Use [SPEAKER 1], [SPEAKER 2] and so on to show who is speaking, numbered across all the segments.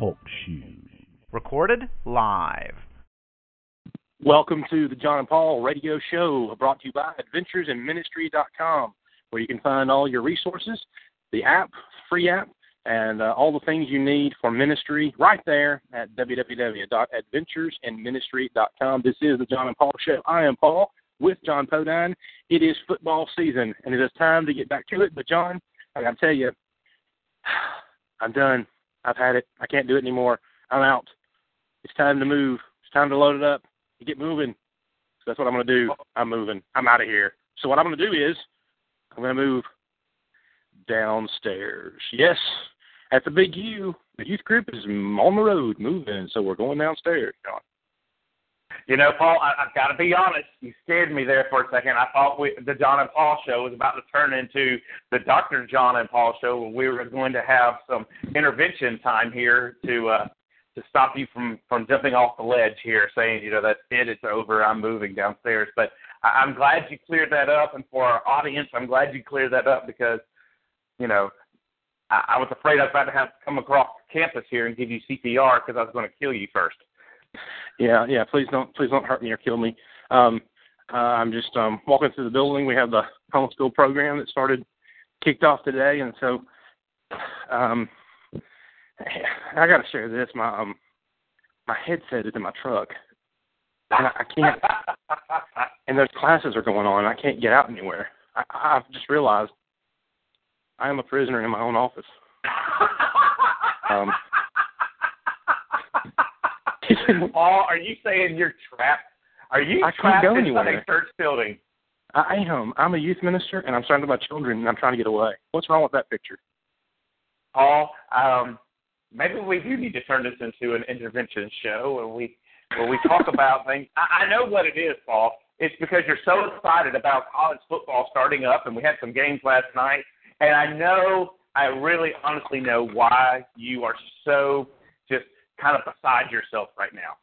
[SPEAKER 1] Talk Show. Recorded live.
[SPEAKER 2] Welcome to the Jon and Paul Radio Show, brought to you by AdventuresInMinistry.com, where you can find all your resources, the app, free app, and uh, all the things you need for ministry right there at www.adventuresinministry.com. This is the Jon and Paul Show. I am Paul with Jon Podine. It is football season, and it is time to get back to it. But, Jon, I got to tell you, I'm done. I've had it. I can't do it anymore. I'm out. It's time to move. It's time to load it up get moving. So that's what I'm going to do. I'm moving. I'm out of here. So what I'm going to do is I'm going to move downstairs. Yes, at the Big U, the youth group is on the road moving, so we're going downstairs.
[SPEAKER 3] You know, Paul, I, I've got to be honest. You scared me there for a second. I thought we, the Jon and Paul show was about to turn into the Dr. Jon and Paul show, where we were going to have some intervention time here to uh, to stop you from from jumping off the ledge here, saying, you know, that's it, it's over, I'm moving downstairs. But I, I'm glad you cleared that up, and for our audience, I'm glad you cleared that up because, you know, I, I was afraid I was about to have to come across campus here and give you CPR because I was going to kill you first.
[SPEAKER 2] Yeah, yeah. Please don't, please don't hurt me or kill me. Um, uh, I'm just um, walking through the building. We have the homeschool program that started, kicked off today, and so um, I got to share this. My um, my headset is in my truck, and I, I can't. and those classes are going on. I can't get out anywhere. I, I've just realized I am a prisoner in my own office. Um,
[SPEAKER 3] Paul, are you saying you're trapped? Are you
[SPEAKER 2] I can't
[SPEAKER 3] trapped
[SPEAKER 2] go
[SPEAKER 3] inside
[SPEAKER 2] anywhere.
[SPEAKER 3] church building?
[SPEAKER 2] I am. I'm a youth minister, and I'm surrounded by children, and I'm trying to get away. What's wrong with that picture?
[SPEAKER 3] Paul, um, maybe we do need to turn this into an intervention show where we where we talk about things. I, I know what it is, Paul. It's because you're so excited about college football starting up, and we had some games last night. And I know, I really honestly know why you are so kind of beside yourself right now.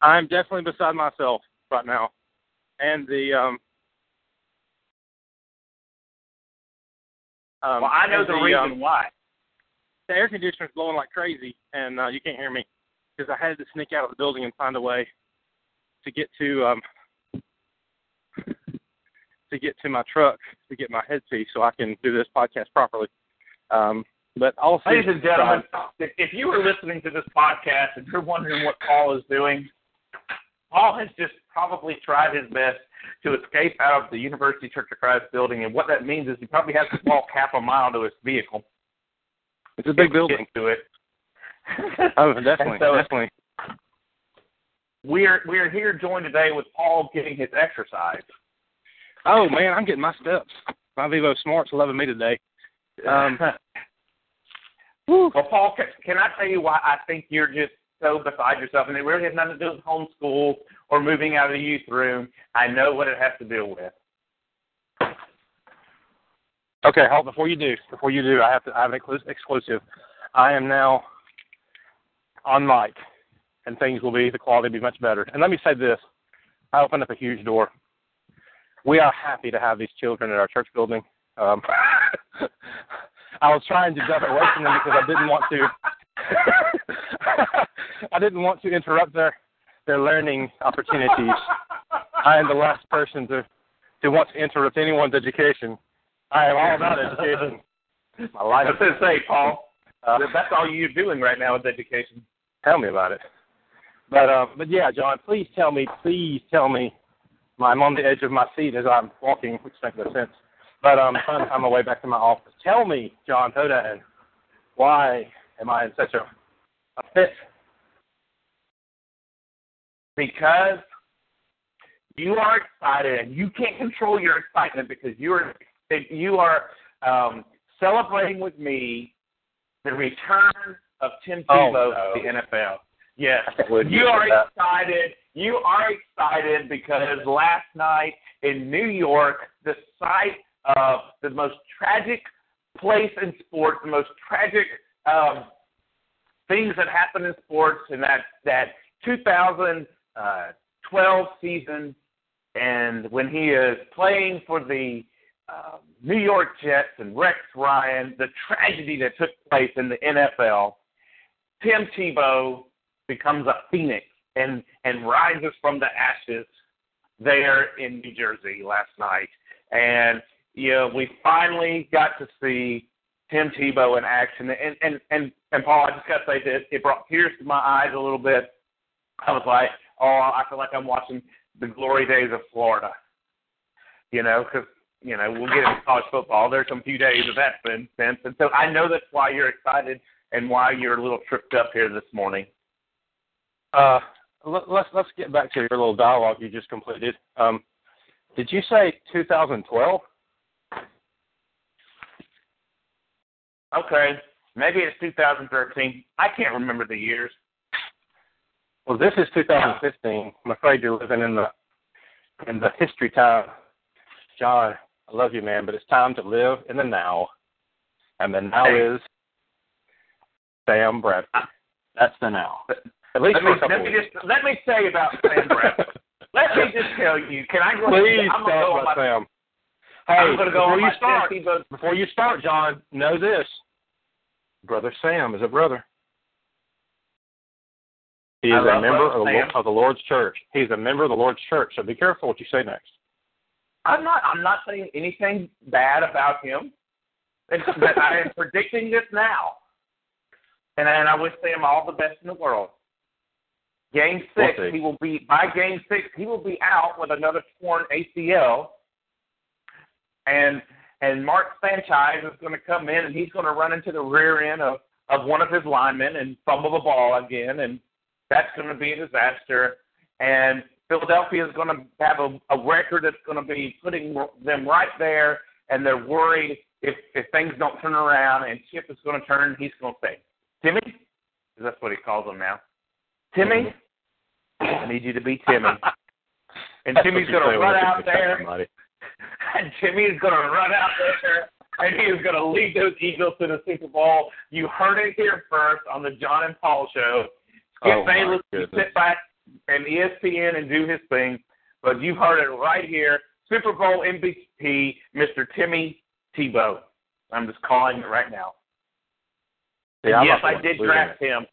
[SPEAKER 2] I'm definitely beside myself right now, and the um. Um,
[SPEAKER 3] well, I know
[SPEAKER 2] and
[SPEAKER 3] the, reason
[SPEAKER 2] um,
[SPEAKER 3] why.
[SPEAKER 2] the air conditioner's blowing like crazy, and uh, you can't hear me because I had to sneak out of the building and find a way to get to um to get to my truck to get my headpiece so I can do this podcast properly. Um, but also,
[SPEAKER 3] Ladies and gentlemen, if, if you were listening to this podcast and you're wondering what Paul is doing, Paul has just probably tried his best to escape out of the University Church of Christ building, and what that means is he probably has to walk half a mile to his vehicle.
[SPEAKER 2] it's a big
[SPEAKER 3] to
[SPEAKER 2] building.
[SPEAKER 3] To it.
[SPEAKER 2] Oh, definitely,
[SPEAKER 3] And so
[SPEAKER 2] definitely.
[SPEAKER 3] we are we are here joined today with Paul getting his exercise.
[SPEAKER 2] Oh man, I'm getting my steps. My Vivo Smart's loving me today. Um,
[SPEAKER 3] well, Paul, can, can I tell you why I think you're just so beside yourself, and it really has nothing to do with homeschool or moving out of the youth room. I know what it has to deal with.
[SPEAKER 2] Okay, hold before you do. Before you do, I have to. I have an exclu- exclusive. I am now on mic, and things will be the quality will be much better. And let me say this: I opened up a huge door. We are happy to have these children in our church building. Um, I was trying to jump away from them because I didn't want to. I didn't want to interrupt their their learning opportunities. I am the last person to to want to interrupt anyone's education. I am all about education. My
[SPEAKER 3] I
[SPEAKER 2] life.
[SPEAKER 3] was going to say, Paul,
[SPEAKER 2] Uh,
[SPEAKER 3] that's all you're doing right now with education.
[SPEAKER 2] tell me about it. But uh, but yeah, Jon, please tell me, please tell me. I'm on the edge of my seat as I'm walking, which makes no sense. But um, I'm trying to find my way back to my office. Tell me, Jon Todan, why am I in such a, a fit?
[SPEAKER 3] Because you are excited and you can't control your excitement because you are you are um, celebrating with me the return of Tim
[SPEAKER 2] Oh,
[SPEAKER 3] Tebow
[SPEAKER 2] no.
[SPEAKER 3] to the NFL. Yes, you are
[SPEAKER 2] that?
[SPEAKER 3] excited. You are excited because last night in New York, the site of the most tragic place in sports, the most tragic um, things that happen in sports, and that that 2012 season, and when he is playing for the uh, New York Jets and Rex Ryan, the tragedy that took place in the NFL. Tim Tebow becomes a phoenix and and rises from the ashes there in New Jersey last night. And know, we finally got to see Tim Tebow in action. And and and and Paul, I just got to say this: it brought tears to my eyes a little bit. I was like, oh, I feel like I'm watching the glory days of Florida. You know, because you know we'll get into college football. There's some few days of that been since, and so I know that's why you're excited and why you're a little tripped up here this morning.
[SPEAKER 2] Uh, let, let's let's get back to your little dialogue you just completed. Um, did you say 2012?
[SPEAKER 3] Okay, maybe it's 2013. I can't remember the years.
[SPEAKER 2] Well, this is 2015. I'm afraid you're living in the in the history time. Jon, I love you, man, but it's time to live in the now, and the now
[SPEAKER 3] Hey.
[SPEAKER 2] is Sam Bradford. That's the now. At least
[SPEAKER 3] Let me, let me just let me say about Sam Bradford. let me just tell you. Can I go?
[SPEAKER 2] Please
[SPEAKER 3] I'm
[SPEAKER 2] talk
[SPEAKER 3] gonna go on
[SPEAKER 2] about
[SPEAKER 3] my,
[SPEAKER 2] Sam. Hey,
[SPEAKER 3] go
[SPEAKER 2] before you start, before you start, Jon, know this: Brother Sam is a brother. He is a member of the, of the Lord's church. He's a member of the Lord's church. So be careful what you say next.
[SPEAKER 3] I'm not. I'm not saying anything bad about him. It's that I am predicting this now, and and I wish Sam all the best in the world. Game
[SPEAKER 2] We'll
[SPEAKER 3] 6 he will be by game six. He will be out with another torn ACL, and and Mark Sanchez is going to come in and he's going to run into the rear end of of one of his linemen and fumble the ball again, and that's going to be a disaster. And Philadelphia is going to have a, a record that's going to be putting them right there, and they're worried if if things don't turn around and Chip is going to turn, he's going to say, Timmy, 'Cause that's what he calls him now. Timmy, I need you to be Timmy. And Timmy's going to run out there,
[SPEAKER 2] somebody.
[SPEAKER 3] Is going to run out there, and he is going to lead those Eagles to the Super Bowl. You heard it here first on the Jon and Paul show. Skip
[SPEAKER 2] Oh,
[SPEAKER 3] Bayless can sit back and ESPN and do his thing, but you've heard it right here. Super Bowl MVP, Mr. Timmy Tebow. I'm just calling it right now.
[SPEAKER 2] Yeah,
[SPEAKER 3] yes, I did draft him.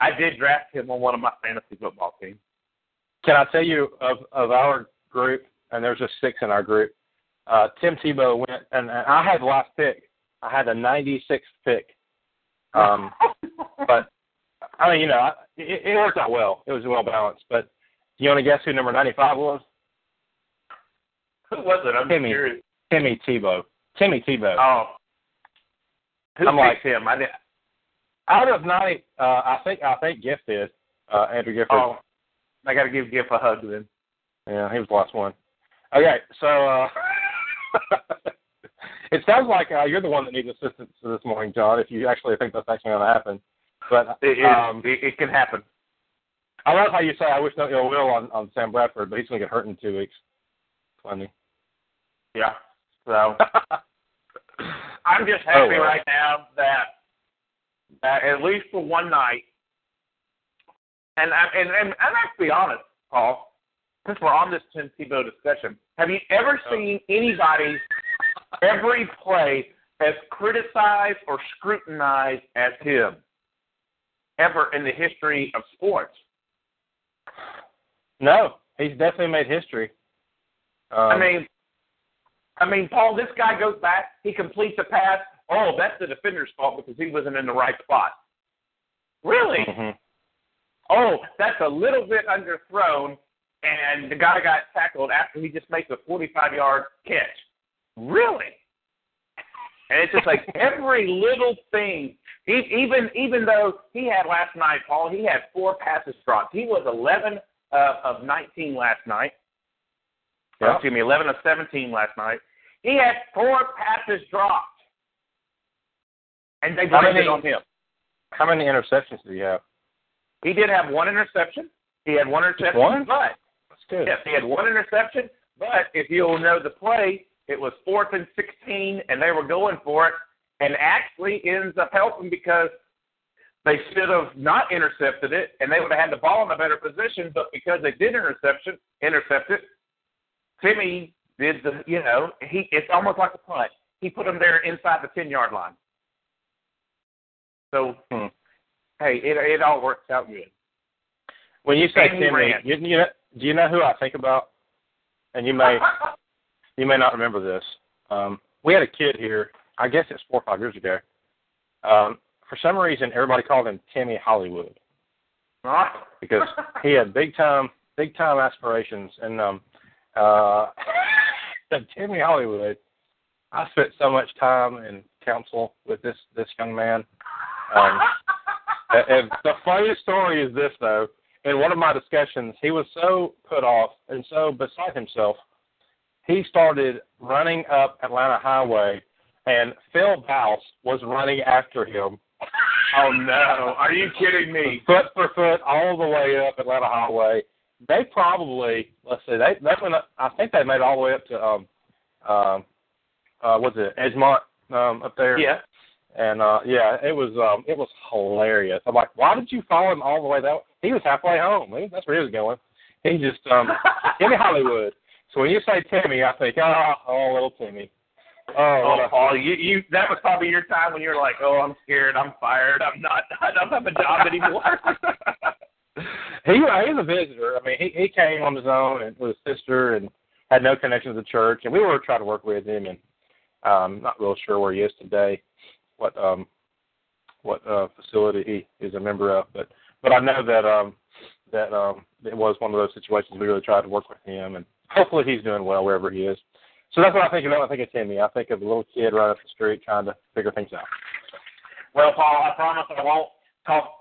[SPEAKER 3] I did draft him on one of my fantasy football teams.
[SPEAKER 2] Can I tell you of of our group, and there's just six in our group. Uh, Tim Tebow went, and, and I had the last pick. I had the 96th pick. Um, but I mean, you know, it, it worked out well. It was well balanced. But do you want to guess who number 95 was?
[SPEAKER 3] Who was it? I'm
[SPEAKER 2] Timmy.
[SPEAKER 3] curious.
[SPEAKER 2] Timmy Tebow. Timmy Tebow.
[SPEAKER 3] Oh, who
[SPEAKER 2] I'm like-
[SPEAKER 3] him? I did.
[SPEAKER 2] Out of 90, uh, I think I think Giff did. Uh, Andrew Gifford.
[SPEAKER 3] Oh, I got to give Giff a hug then.
[SPEAKER 2] Yeah, he was the last one. Okay, so uh, it sounds like uh, you're the one that needs assistance this morning, Jon. If you actually think that's actually going to happen, but
[SPEAKER 3] It,
[SPEAKER 2] um,
[SPEAKER 3] it, it can happen.
[SPEAKER 2] I love how you say I wish no ill will on, on Sam Bradford, but he's going to get hurt in two weeks. Funny.
[SPEAKER 3] Yeah. So I'm just happy
[SPEAKER 2] Oh, well.
[SPEAKER 3] right now that that at least for one night, and I- and and, and let's be honest, Paul, since we're on this Tim Tebow discussion, have you ever
[SPEAKER 2] Oh.
[SPEAKER 3] seen anybody every play as criticized or scrutinized as him ever in the history of sports?
[SPEAKER 2] no, he's definitely made history. Um,
[SPEAKER 3] I mean, I mean, Paul, this guy goes back, he completes a pass. Oh, that's the defender's fault because he wasn't in the right spot. Really?
[SPEAKER 2] mhm.
[SPEAKER 3] Oh, that's a little bit underthrown, and the guy got tackled after he just makes a 45-yard catch. Really? And it's just like every little thing. E- Even even though he had last night, Paul, he had four passes dropped. He was 11 uh, of 19 last night.
[SPEAKER 2] Yeah.
[SPEAKER 3] Excuse me, 11 of 17 last night. He had four passes dropped, and they blamed
[SPEAKER 2] many-
[SPEAKER 3] it on him.
[SPEAKER 2] How many interceptions did he have?
[SPEAKER 3] He did have one interception. He had one interception,
[SPEAKER 2] One?
[SPEAKER 3] but
[SPEAKER 2] Good.
[SPEAKER 3] yes, he had one interception. But if you'll know the play, it was fourth and 16, and they were going for it, and actually ends up helping because they should have not intercepted it, and they would have had the ball in a better position. But because they did interception, intercept it, Timmy did the, you know, he it's almost like a punt. He put them there inside the 10 yard line. So
[SPEAKER 2] Hmm.
[SPEAKER 3] hey, it it all works out good.
[SPEAKER 2] When you say Timmy, you, you know, do you know who I think about? And you may you may not remember this. Um, we had a kid here. I guess it's four or five years ago. Um, for some reason, everybody called him Timmy Hollywood because he had big time big time aspirations. And um, uh, Timmy Hollywood, I spent so much time in counsel with this this young man. Um, and- and the funniest story is this though. In one of my discussions, he was so put off and so beside himself, he started running up Atlanta Highway, and Phil Bouse was running after him.
[SPEAKER 3] oh no, are you kidding me?
[SPEAKER 2] Foot for foot, all the way up Atlanta Highway. They probably let's see, they they went up, I think they made it all the way up to um um uh what's it, Edgemont um up there.
[SPEAKER 3] Yeah.
[SPEAKER 2] And uh yeah, it was um it was hilarious. I'm like, why did you follow him all the way that? He was halfway home. He, that's where he was going. He just um Timmy Hollywood. So when you say Timmy, I think, oh, oh, little Timmy. Oh,
[SPEAKER 3] Oh, you you that was probably your time when you were like, oh, I'm scared, I'm fired, I'm not, I don't have a job anymore.
[SPEAKER 2] he he was a visitor. I mean, he he came on his own and with his sister and had no connection to the church. And we were trying to work with him, and um, not real sure where he is today, what um what uh facility he is a member of. But but I know that um that um it was one of those situations we really tried to work with him, and hopefully he's doing well wherever he is. So that's what I think of. I think of Timmy. I think of a little kid right up the street trying to figure things out.
[SPEAKER 3] well, Paul, I promise I won't talk.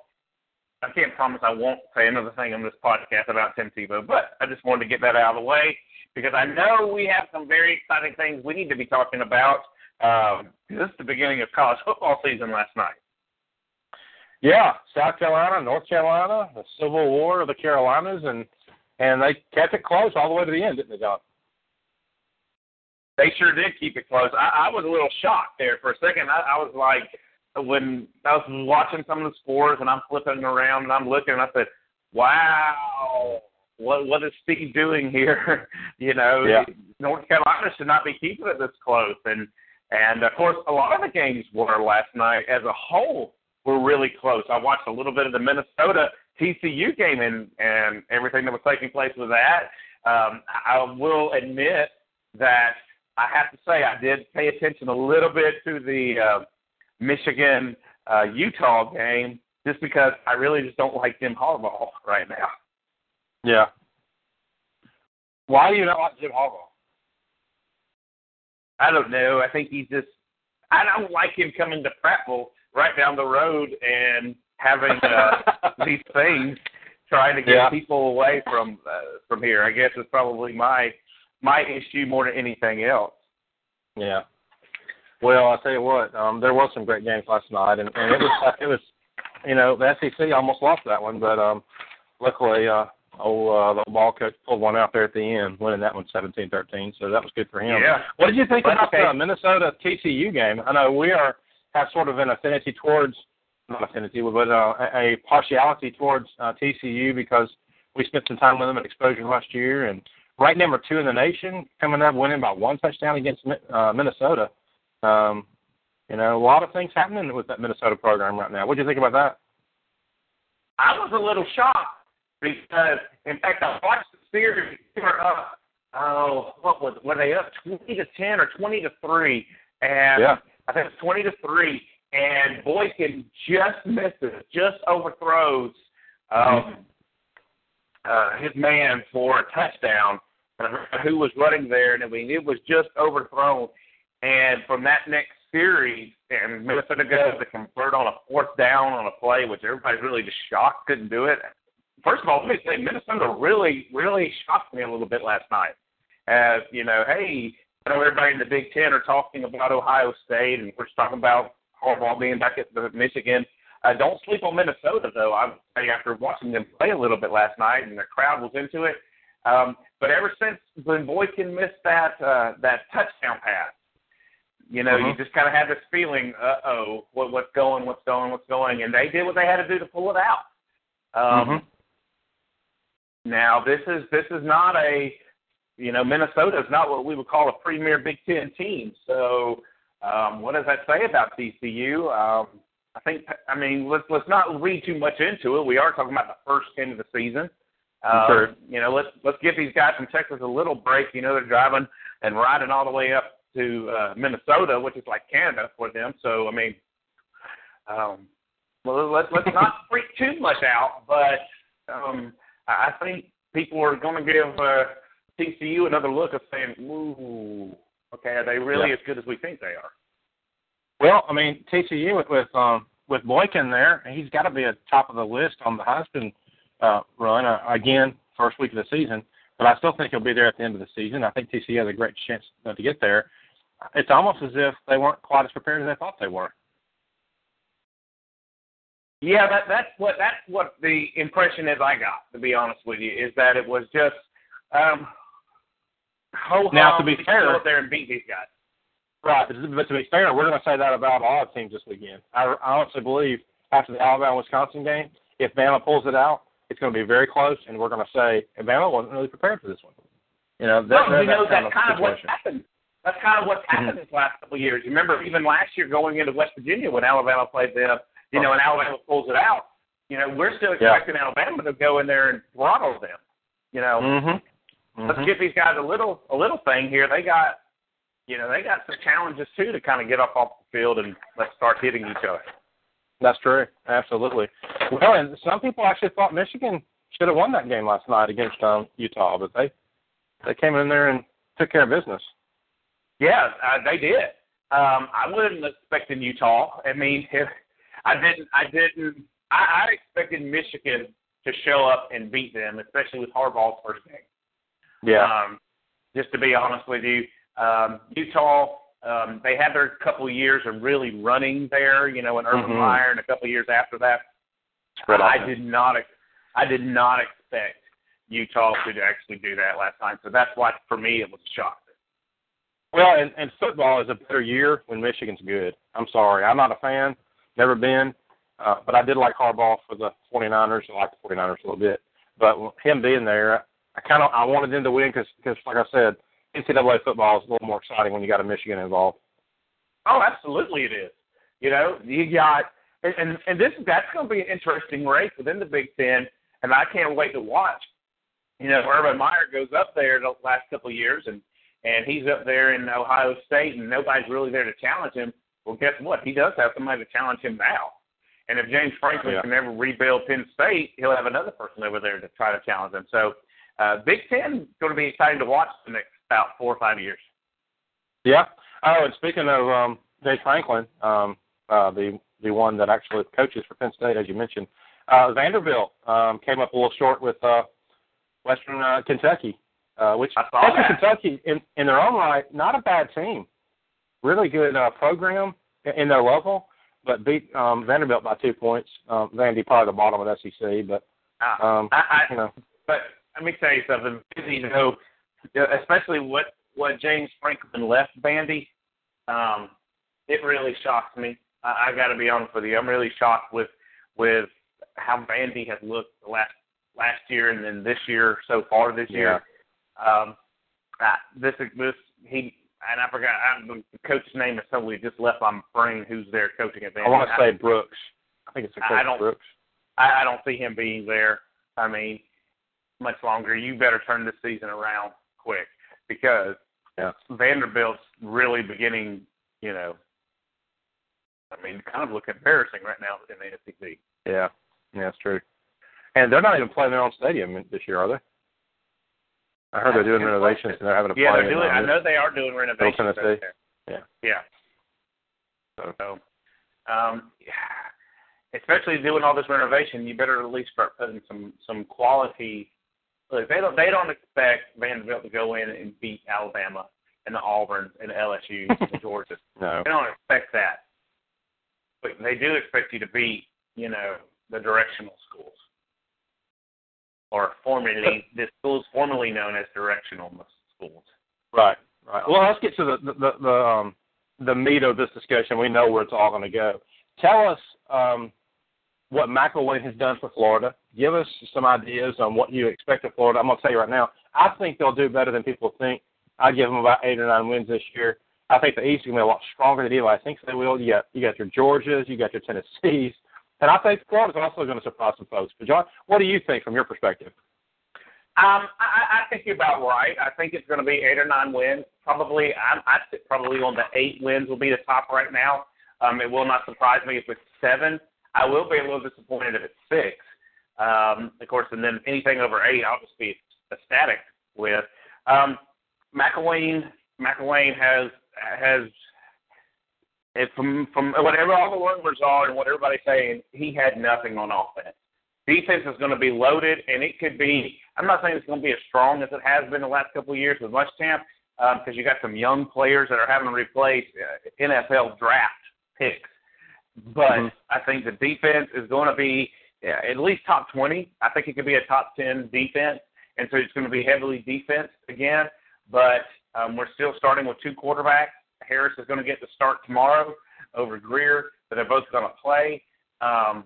[SPEAKER 3] I can't promise I won't say another thing on this podcast about Tim Tebow, but I just wanted to get that out of the way because I know we have some very exciting things we need to be talking about. Um, this is the beginning of college football season last night.
[SPEAKER 2] Yeah, South Carolina, North Carolina, the Civil War of the Carolinas, and and they kept it close all the way to the end, didn't they, Jon?
[SPEAKER 3] They sure did keep it close. I, I was a little shocked there for a second. I, I was like, when I was watching some of the scores and I'm flipping around and I'm looking, and I said, "Wow, what what is Steve doing here?" you know,
[SPEAKER 2] Yeah.
[SPEAKER 3] North Carolina should not be keeping it this close, and and of course, a lot of the games were last night as a whole were really close. I watched a little bit of the Minnesota TCU game and and everything that was taking place with that. Um, I will admit that I have to say I did pay attention a little bit to the uh, Michigan uh, Utah game just because I really just don't like Jim Harbaugh right now.
[SPEAKER 2] Yeah. Why do you not like Jim Harbaugh?
[SPEAKER 3] I don't know. I think he's just I don't like him coming to Prattville right down the road and having uh, these things trying to get
[SPEAKER 2] Yeah.
[SPEAKER 3] people away from uh, from here. I guess is probably my my issue more than anything else.
[SPEAKER 2] Yeah. Well, I tell you what, um, there was some great games last night, and, and it was it was, you know, the SEC almost lost that one, but um, luckily, uh, oh, uh, the ball coach pulled one out there at the end, winning that one 17-13. So that was good for him.
[SPEAKER 3] Yeah.
[SPEAKER 2] What did you think
[SPEAKER 3] That's
[SPEAKER 2] about
[SPEAKER 3] okay.
[SPEAKER 2] the Minnesota TCU game? I know we are have sort of an affinity towards not affinity, but uh, a partiality towards uh, TCU because we spent some time with them at exposure last year, and ranked number two in the nation, coming up winning by one touchdown against uh, Minnesota. Um, you know, a lot of things happening with that Minnesota program right now. What do you think about that?
[SPEAKER 3] I was a little shocked because, in fact, I watched the series. They were up. Oh, what was were they up twenty to ten or twenty to three? And
[SPEAKER 2] Yeah.
[SPEAKER 3] I think it's twenty to three. And Boykin just misses, just overthrows um, uh, his man for a touchdown. And I forgot who was running there? And I mean, it was just overthrown. And from that next series, and Minnesota goes to convert on a fourth down on a play, which everybody's really just shocked couldn't do it. First of all, let me say Minnesota really, really shocked me a little bit last night. As you know, hey, I know everybody in the Big Ten are talking about Ohio State, and we're just talking about Harbaugh being back at the Michigan. Uh, don't sleep on Minnesota, though. I would say after watching them play a little bit last night, and the crowd was into it. Um, but ever since when Boykin missed that uh, that touchdown pass, you know, you
[SPEAKER 2] Mhm.
[SPEAKER 3] just kind of had this feeling, uh oh, what, what's going, what's going, what's going, and they did what they had to do to pull it out. Um,
[SPEAKER 2] Mhm.
[SPEAKER 3] Now this is this is not a, you know, Minnesota is not what we would call a premier Big Ten team. So um, what does that say about TCU? Um, I think I mean let's let's not read too much into it. We are talking about the first ten of the season. Um,
[SPEAKER 2] Sure.
[SPEAKER 3] You know, let's let's give these guys from Texas a little break. You know, they're driving and riding all the way up to uh, Minnesota, which is like Canada for them. So I mean, um, well, let's let's not freak too much out, but um, I think people are going to give uh, TCU another look of saying, "Ooh, okay, are they really
[SPEAKER 2] Yeah.
[SPEAKER 3] as good as we think they are?"
[SPEAKER 2] Well, I mean TCU with with um, with Boykin there, he's got to be at top of the list on the Heisman uh, run uh, again first week of the season. But I still think he'll be there at the end of the season. I think TCU has a great chance uh, to get there. It's almost as if they weren't quite as prepared as they thought they were.
[SPEAKER 3] Yeah, that that's what that's what the impression is I got, to be honest with you, is that it was just um ho
[SPEAKER 2] Now, to be
[SPEAKER 3] go
[SPEAKER 2] fair-
[SPEAKER 3] up there and beat these guys.
[SPEAKER 2] Right, but, to be fair, we're going to say that about a lot of teams this weekend. I, I honestly believe after the Alabama Wisconsin game, if Bama pulls it out, it's going to be very close, and we're going to say and Bama wasn't really prepared for this one. You know, that,
[SPEAKER 3] no,
[SPEAKER 2] that,
[SPEAKER 3] you know
[SPEAKER 2] kind
[SPEAKER 3] that's kind of what's
[SPEAKER 2] situation.
[SPEAKER 3] happened. That's kind of what's happened this last couple of years. You remember even last year going into West Virginia when Alabama played them, you know, and Alabama pulls it out. You know, we're still
[SPEAKER 2] Yeah.
[SPEAKER 3] expecting Alabama to go in there and throttle them. You know,
[SPEAKER 2] Mm-hmm.
[SPEAKER 3] let's give these guys a little a little thing here. They got you know, they got some challenges too to kind of get up off the field and let's start hitting each other.
[SPEAKER 2] That's true. Absolutely. Well, and some people actually thought Michigan should have won that game last night against um, Utah, but they they came in there and took care of business.
[SPEAKER 3] Yeah, uh, they did. Um, I wasn't expecting Utah. I mean, if I didn't, I didn't. I, I expected Michigan to show up and beat them, especially with Harbaugh's first game. Yeah. Um, just to be honest with you, um, Utah, um, they had their couple of years of really running there, you know, in Urban
[SPEAKER 2] Mhm.
[SPEAKER 3] Meyer, and a couple of years after that.
[SPEAKER 2] Spread
[SPEAKER 3] I
[SPEAKER 2] offense.
[SPEAKER 3] did not, I did not expect Utah to actually do that last time. So that's why, for me, it was a shock.
[SPEAKER 2] Well, and, and football is a better year when Michigan's good. I'm sorry. I'm not a fan, never been, uh, but I did like Harbaugh for the 49ers. I like the 49ers a little bit. But him being there, I kind of I wanted them to win because, cause, like I said, NCAA football is a little more exciting when you got a Michigan involved.
[SPEAKER 3] Oh, absolutely, it is. You know, you got, and and, and this that's going to be an interesting race within the Big Ten, and I can't wait to watch. You know, Urban Meyer goes up there the last couple of years, and and he's up there in Ohio State, and nobody's really there to challenge him. Well, guess what? He does have somebody to challenge him now. And if James Franklin
[SPEAKER 2] Yeah.
[SPEAKER 3] can ever rebuild Penn State, he'll have another person over there to try to challenge him. So, uh, Big Ten is going to be exciting to watch the next about four or five years.
[SPEAKER 2] Yeah. Oh, and speaking of um, James Franklin, um, uh, the the one that actually coaches for Penn State, as you mentioned, uh, Vanderbilt um, came up a little short with uh, Western uh, Kentucky, uh, which Western
[SPEAKER 3] that.
[SPEAKER 2] Kentucky, in in their own right, not a bad team, really good uh, program in, their level, but beat um, Vanderbilt by two points. Um, Vandy probably the bottom of SEC, but
[SPEAKER 3] Uh,
[SPEAKER 2] um,
[SPEAKER 3] I, I,
[SPEAKER 2] you know,
[SPEAKER 3] But let me tell you something. You know, especially what what James Franklin left Vandy, um, it really shocks me. I, I got to be honest with you. I'm really shocked with with how Vandy has looked the last last year and then this year so far this year. Um, uh, this this he and I forgot I, the coach's name is totally just left my brain. Who's there coaching at Vandy?
[SPEAKER 2] I want to say Brooks. I think it's a
[SPEAKER 3] I
[SPEAKER 2] coach
[SPEAKER 3] don't-
[SPEAKER 2] Brooks.
[SPEAKER 3] I, I don't see him being there. I mean, much longer. You better turn this season around quick because
[SPEAKER 2] Yeah.
[SPEAKER 3] Vanderbilt's really beginning. You know, I mean, kind of look embarrassing right now in the SEC.
[SPEAKER 2] Yeah, yeah, that's true. And they're not even playing their own stadium this year, are they? I heard they're doing
[SPEAKER 3] a
[SPEAKER 2] renovations and they're having to
[SPEAKER 3] Yeah, they're doing. I know they are doing renovations.
[SPEAKER 2] Tennessee.
[SPEAKER 3] over there.
[SPEAKER 2] Yeah.
[SPEAKER 3] Yeah.
[SPEAKER 2] So,
[SPEAKER 3] So, um, especially doing all this renovation, you better at least start putting some some quality. Look, they don't they don't expect Vanderbilt to go in and beat Alabama and the Auburn and the LSU and Georgia.
[SPEAKER 2] no.
[SPEAKER 3] They don't expect that, but they do expect you to beat you know the directional schools, or formerly the schools formerly known as directional schools.
[SPEAKER 2] Right, right. Well, let's get to the the the, the um the meat of this discussion. We know where it's all going to go. Tell us um what McElwain has done for Florida. Give us some ideas on what you expect of Florida. I'm going to tell you right now. I think they'll do better than people think. I give them about eight or nine wins this year. I think the East is going to be a lot stronger than anybody thinks they will. You got you got your Georgias, you got your Tennessees, and I think Florida's also going to surprise some folks. But Jon, what do you think from your perspective?
[SPEAKER 3] Um, I, I think you're about right. I think it's going to be eight or nine wins. Probably, I'm, I think probably on the eight wins will be the top right now. Um, it will not surprise me if it's seven. I will be a little disappointed if it's six. Um, of course, and then anything over eight, I'll just be ecstatic with. Um, McElwain, McElwain has has it, from from whatever all the rumors are and what everybody's saying, he had nothing on offense. Defense is going to be loaded, and it could be. I'm not saying it's going to be as strong as it has been the last couple of years with Muschamp, because um, you got some young players that are having to replace uh, NFL draft picks. But mm-hmm. I think the defense is going to be yeah, at least top 20. I think it could be a top 10 defense, and so it's going to be heavily defense again. But um, we're still starting with two quarterbacks. Harris is going to get the start tomorrow over Grier, but they're both going to play. Um,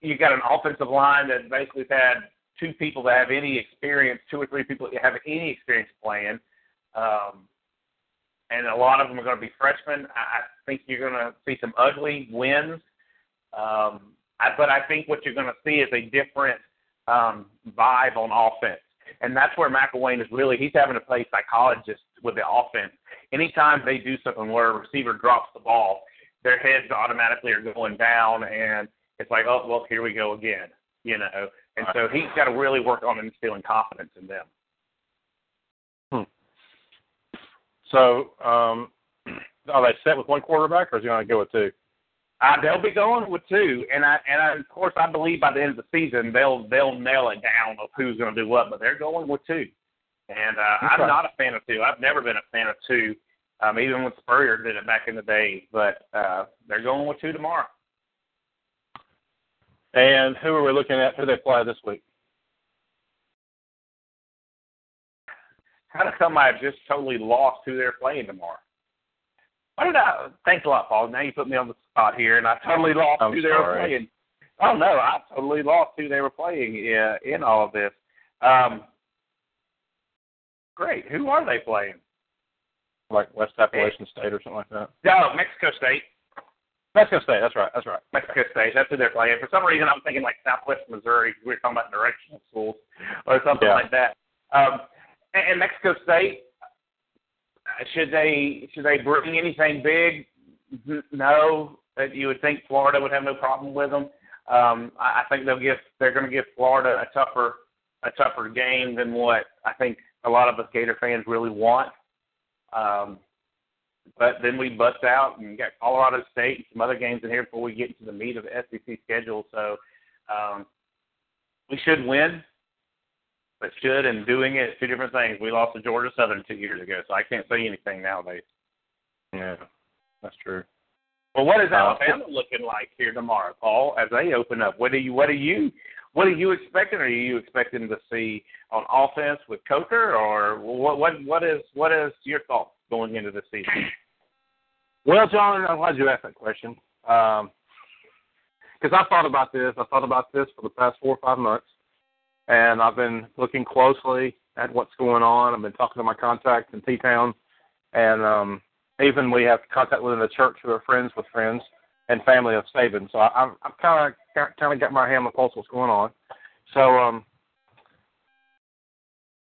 [SPEAKER 3] you got an offensive line that basically had two people that have any experience, two or three people that have any experience playing. Um, and a lot of them are going to be freshmen. I think you're going to see some ugly wins. Um, I, but I think what you're going to see is a different um, vibe on offense. And that's where McElwain is really, he's having to play psychologist with the offense. Anytime they do something where a receiver drops the ball, their heads automatically are going down, and it's like, oh, well, here we go again, you know. And so he's got to really work on instilling confidence in them.
[SPEAKER 2] Hmm. So, um, are they set with one quarterback, or is he going to go with two?
[SPEAKER 3] Uh, they'll be going with two, and I and I, of course I believe by the end of the season they'll they'll nail it down of who's going to do what. But they're going with two, and uh, okay. I'm not a fan of two. I've never been a fan of two, um, even when Spurrier did it back in the day. But uh, they're going with two tomorrow.
[SPEAKER 2] And who are we looking at? Who they play this week?
[SPEAKER 3] How come I've just totally lost who they're playing tomorrow? Why did I? Thanks a lot, Paul. Now you put me on the spot here, and I totally lost
[SPEAKER 2] I'm
[SPEAKER 3] who
[SPEAKER 2] sorry.
[SPEAKER 3] they were playing. Oh no, I totally lost who they were playing in, in all of this. Um, great. Who are they playing?
[SPEAKER 2] Like West Appalachian State or something like that.
[SPEAKER 3] No, Mexico State.
[SPEAKER 2] Mexico State. That's right. That's right.
[SPEAKER 3] Mexico State. That's who they're playing. For some reason, I'm thinking like Southwest Missouri. We were talking about directional schools or something
[SPEAKER 2] yeah.
[SPEAKER 3] like that. Um, and, and Mexico State should they should they bring anything big? No, you would think Florida would have no problem with them. Um, I, I think they'll give they're going to give Florida a tougher a tougher game than what I think a lot of us Gator fans really want. Um, but then we bust out and got Colorado State and some other games in here before we get into the meat of the SEC schedule. So um, we should win but should and doing it two different things. We lost to Georgia Southern two years ago, so I can't say anything nowadays.
[SPEAKER 2] Yeah, that's true.
[SPEAKER 3] Well, what is Alabama uh, looking like here tomorrow, Paul, as they open up? What are you what are you what are you expecting? Are you expecting to see on offense with Coker, or what what what is what is your thoughts going into the season?
[SPEAKER 2] Well, Jon, I'm glad you asked that question. Um, because I thought about this. I thought about this for the past four or five months and I've been looking closely at what's going on. I've been talking to my contacts in T Town, and um, even we have contact within the church who are friends with friends and family of Saban. So I, I've kind of kind of got my hand on the pulse what's going on. So um,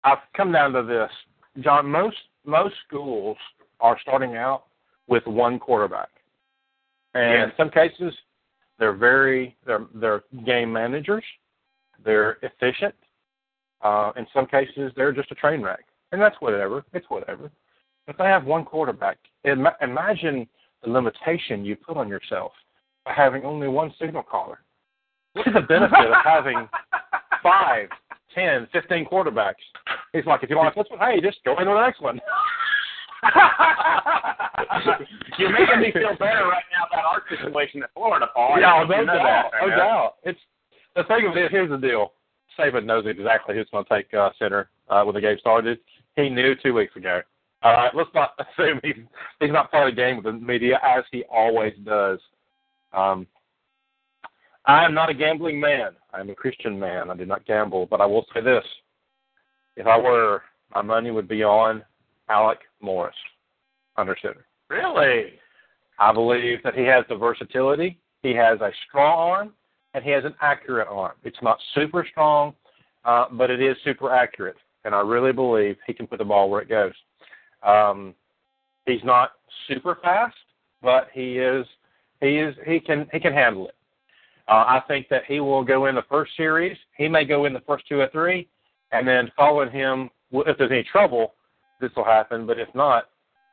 [SPEAKER 2] I've come down to this, Jon. Most most schools are starting out with one quarterback, and
[SPEAKER 3] yeah.
[SPEAKER 2] in some cases, they're very they're they're game managers they're efficient. Uh, in some cases, they're just a train wreck, and that's whatever. It's whatever. If they have one quarterback, Im- imagine the limitation you put on yourself by having only one signal caller. What is the benefit of having five, ten, fifteen quarterbacks? He's like, if you want to this one, hey, just go into the next one.
[SPEAKER 3] You're making me feel better right now about our situation in Florida, Paul.
[SPEAKER 2] Yeah, no doubt. No doubt. It's the thing of it, here's the deal. Saban knows exactly who's going to take uh, center uh, when the game started. He knew two weeks ago. All right, let's not assume he's he's not playing a game with the media as he always does. Um, I am not a gambling man. I am a Christian man. I do not gamble, but I will say this: if I were, my money would be on Alec Morris under center.
[SPEAKER 3] Really?
[SPEAKER 2] I believe that he has the versatility. He has a strong arm, and he has an accurate arm. It's not super strong, uh, but it is super accurate, and I really believe he can put the ball where it goes. Um, he's not super fast, but he is he is he can he can handle it. Uh, I think that he will go in the first series. He may go in the first two or three, and then following him, if there's any trouble, this will happen. But if not,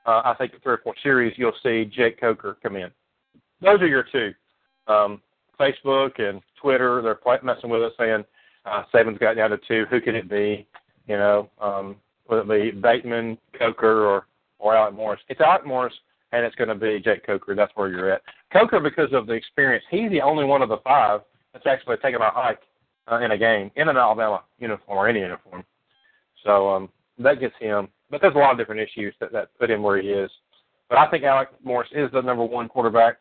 [SPEAKER 2] uh, I think the three or four series you'll see Jake Coker come in. Those are your two. Um, Facebook and Twitter, they're quite messing with us saying uh, Saban's got down to two. Who could it be? You know, um, will it be Bateman, Coker, or or Alec Morris? It's Alec Morris, and it's going to be Jake Coker. That's where you're at. Coker, because of the experience, he's the only one of the five that's actually taken a hike uh, in a game in an Alabama uniform or any uniform. So um, that gets him. But there's a lot of different issues that that put him where he is. But I think Alec Morris is the number one quarterback,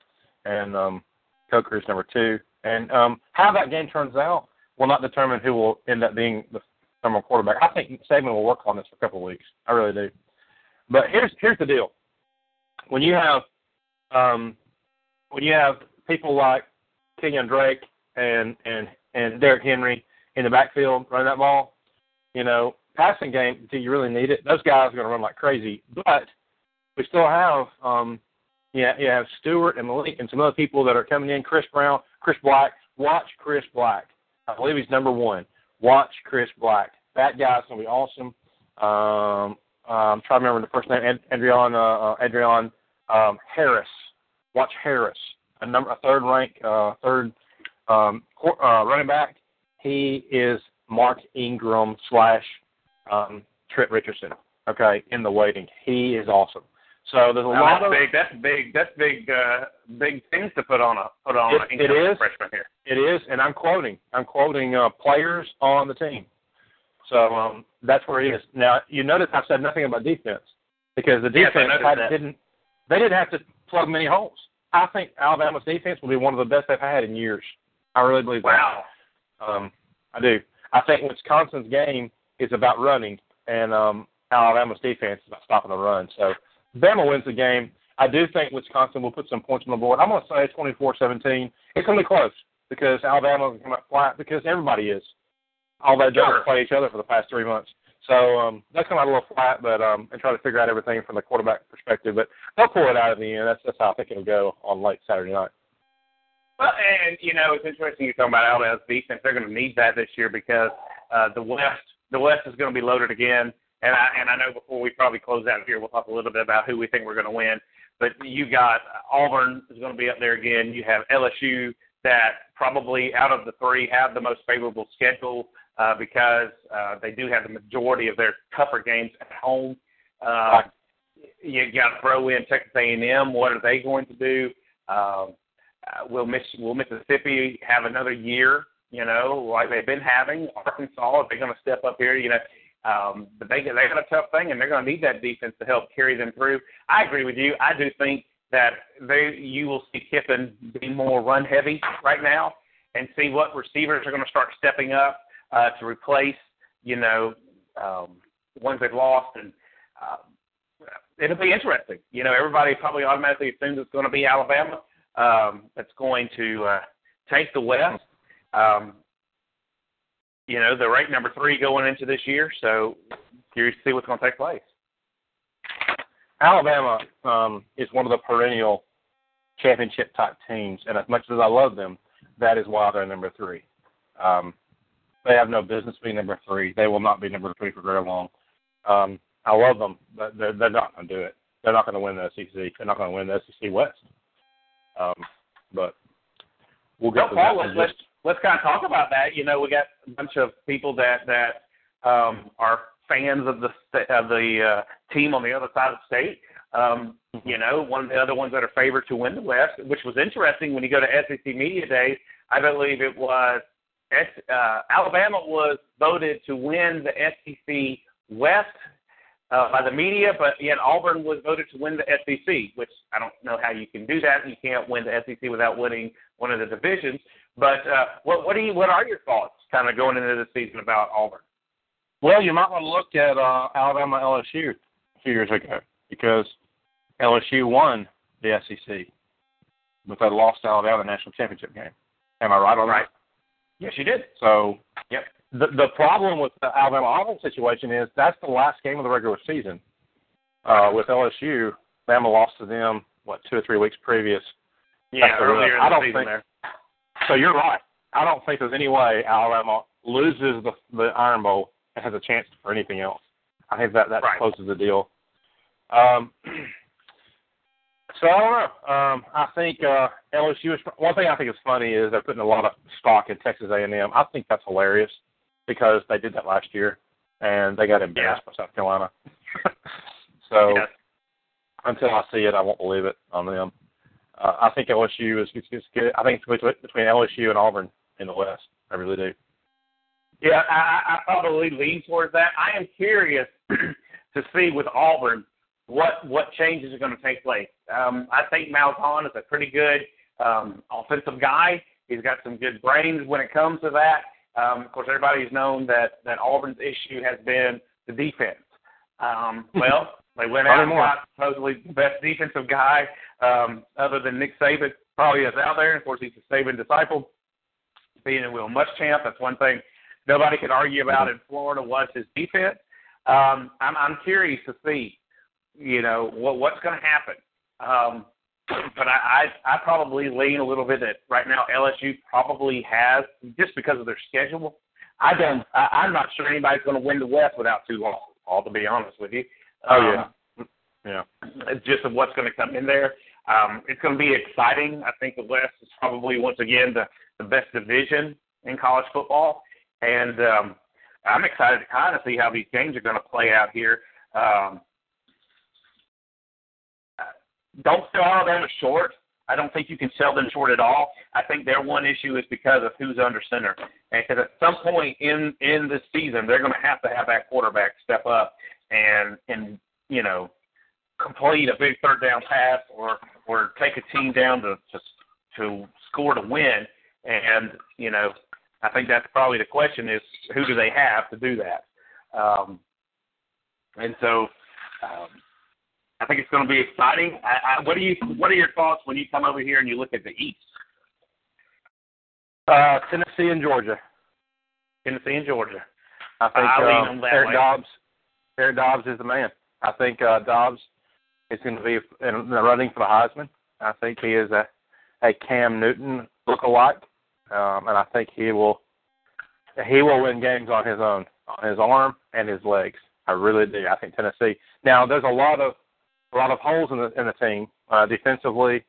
[SPEAKER 2] and um, Coker is number two. And um, how that game turns out will not determine who will end up being the number one quarterback. I think Saban will work on this for a couple of weeks. I really do. But here's here's the deal: when you have um, when you have people like Kenyan Drake and and and Derrick Henry in the backfield running that ball, you know, passing game, do you really need it? Those guys are going to run like crazy. But we still have, um, yeah, you have Stewart and Malik and some other people that are coming in. Chris Brown, Chris Black. Watch Chris Black. I believe he's number one. Watch Chris Black. That guy's to be awesome. Um, I'm trying to remember the first name. Ad- Adrian uh, Adrian um, Harris. Watch Harris, a number, a third rank, uh, third um, uh, running back. He is Mark Ingram slash um, Trent Richardson. Okay, in the waiting, he is awesome. So there's a
[SPEAKER 3] Now,
[SPEAKER 2] lot
[SPEAKER 3] that's
[SPEAKER 2] of
[SPEAKER 3] big. That's big. That's big. Uh, big things to put on a put on
[SPEAKER 2] It-
[SPEAKER 3] a
[SPEAKER 2] it is.
[SPEAKER 3] freshman here.
[SPEAKER 2] It is, and I'm quoting. I'm quoting uh, players on the team. So um, that's where he is. Now you notice I've said nothing about defense because the
[SPEAKER 3] Yes,
[SPEAKER 2] defense
[SPEAKER 3] noticed
[SPEAKER 2] had, didn't. They didn't have to plug many holes. I think Alabama's defense will be one of the best they've had in years. I really believe
[SPEAKER 3] Wow.
[SPEAKER 2] that. Um, I do. I think Wisconsin's game is about running, and um, Alabama's defense is about stopping the run. So Bama wins the game. I do think Wisconsin will put some points on the board. I'm going to say 24-17. It's going to be close because Alabama will come out flat because everybody is. All they've done
[SPEAKER 3] Sure.
[SPEAKER 2] play each other for the past three months. So um, they'll come out a little flat, but um, and try to figure out everything from the quarterback perspective. But they'll pull it out in the end. That's that's how I think it'll go on late Saturday night.
[SPEAKER 3] Well, and you know, it's interesting you're talking about Alabama's defense. They're going to need that this year because uh, the West, the West is going to be loaded again. And I and I know before we probably close out here, we'll talk a little bit about who we think we're going to win. But you got Auburn is going to be up there again. You have LSU that probably out of the three have the most favorable schedule uh, because uh, they do have the majority of their tougher games at home. Uh, you got to throw in Texas A&M. What are they going to do? Um, uh, will Mich- will Mississippi have another year? You know, like they've been having. Arkansas, are they going to step up here? You know, um, but they they got a tough thing, and they're going to need that defense to help carry them through. I agree with you. I do think that they you will see Kiffin be more run heavy right now, and see what receivers are going to start stepping up uh, to replace you know um, ones they've lost, and uh, it'll be interesting. You know, everybody probably automatically assumes it's going to be Alabama um, that's going to uh, take the West. Um, you know, they're ranked number three going into this year, so curious to see what's going to take place.
[SPEAKER 2] Alabama um, is one of the perennial championship type teams, and as much as I love them, that is why they're number three. Um, they have no business being number three. They will not be number three for very long. Um, I love them, but they're, they're not going to do it. They're not going to win the SEC. They're not going to win the SEC West. Um, but we'll get
[SPEAKER 3] Well,
[SPEAKER 2] to that.
[SPEAKER 3] let's, let's kind of talk about that. You know, we got a bunch of people that that um, are fans of the of the uh, team on the other side of the state. Um, you know, one of the other ones that are favored to win the West, which was interesting when you go to SEC Media Day. I believe it was uh, Alabama was voted to win the SEC West uh, by the media, but yet Auburn was voted to win the SEC, which I don't know how you can do that. You can't win the SEC without winning one of the divisions. But uh, what what do you what are your thoughts kind of going into the season about Auburn?
[SPEAKER 2] Well, you might want to look at uh, Alabama LSU a few years ago because LSU won the SEC, but they lost to Alabama in the national championship game. Am I right on
[SPEAKER 3] Right.
[SPEAKER 2] that?
[SPEAKER 3] Yes, you did.
[SPEAKER 2] So
[SPEAKER 3] Yep.
[SPEAKER 2] The the problem with the Alabama Auburn situation is that's the last game of the regular season. Uh, with LSU, Bama lost to them what two or three weeks previous.
[SPEAKER 3] Yeah, earlier
[SPEAKER 2] I
[SPEAKER 3] the
[SPEAKER 2] don't
[SPEAKER 3] season
[SPEAKER 2] think-
[SPEAKER 3] there.
[SPEAKER 2] So you're right. I don't think there's any way Alabama loses the the Iron Bowl and has a chance for anything else. I think that that
[SPEAKER 3] Right.
[SPEAKER 2] closes the deal. Um, so I don't know. Um, I think uh, LSU is one thing I think is funny is they're putting a lot of stock in Texas A&M. I think that's hilarious because they did that last year and they got embarrassed by South Carolina. so
[SPEAKER 3] Yes.
[SPEAKER 2] until I see it, I won't believe it on them. Uh, I think LSU is, is, is good. I think it's between, between LSU and Auburn in the West. I really do.
[SPEAKER 3] Yeah, I, I I probably lean towards that. I am curious to see with Auburn what what changes are going to take place. Um, I think Malzahn is a pretty good um, offensive guy. He's got some good brains when it comes to that. Um, of course, everybody's known that that Auburn's issue has been the defense. Um, well, they went out and got supposedly the best defensive guy um, other than Nick Saban probably is out there. Of course, he's a Saban disciple. Being a Will Muschamp, that's one thing nobody can argue about in Florida was his defense. Um, I'm, I'm curious to see, you know, what what's going to happen. Um, but I, I I probably lean a little bit that right now LSU probably has just because of their schedule. I don't. I, I'm not sure anybody's going to win the West without two losses. All to be honest with you.
[SPEAKER 2] Oh,
[SPEAKER 3] Um,
[SPEAKER 2] yeah. Yeah.
[SPEAKER 3] it's just of what's going to come in there. Um, it's going to be exciting. I think the West is probably once again the, the best division in college football, and um, I'm excited to kind of see how these games are going to play out here. Um, don't sell Alabama short. I don't think you can sell them short at all. I think their one issue is because of who's under center, and because at some point in in this season they're going to have to have that quarterback step up and and you know complete a big third down pass or or take a team down to to, to score to win. And you know, I think that's probably the question is who do they have to do that? Um, and so, um, I think it's going to be exciting. I, I, what do you What are your thoughts when you come over here and you look at the East,
[SPEAKER 2] Uh, Tennessee and Georgia.
[SPEAKER 3] Tennessee and Georgia?
[SPEAKER 2] I think
[SPEAKER 3] I lean
[SPEAKER 2] uh,
[SPEAKER 3] that
[SPEAKER 2] Eric
[SPEAKER 3] way.
[SPEAKER 2] Dobbs. Eric Dobbs is the man. I think uh, Dobbs is going to be in the running for the Heisman. I think he is a a Cam Newton lookalike, um, and I think he will he will win games on his own, on his arm and his legs. I really do. I think Tennessee. Now, there's a lot of a lot of holes in the in the team uh, defensively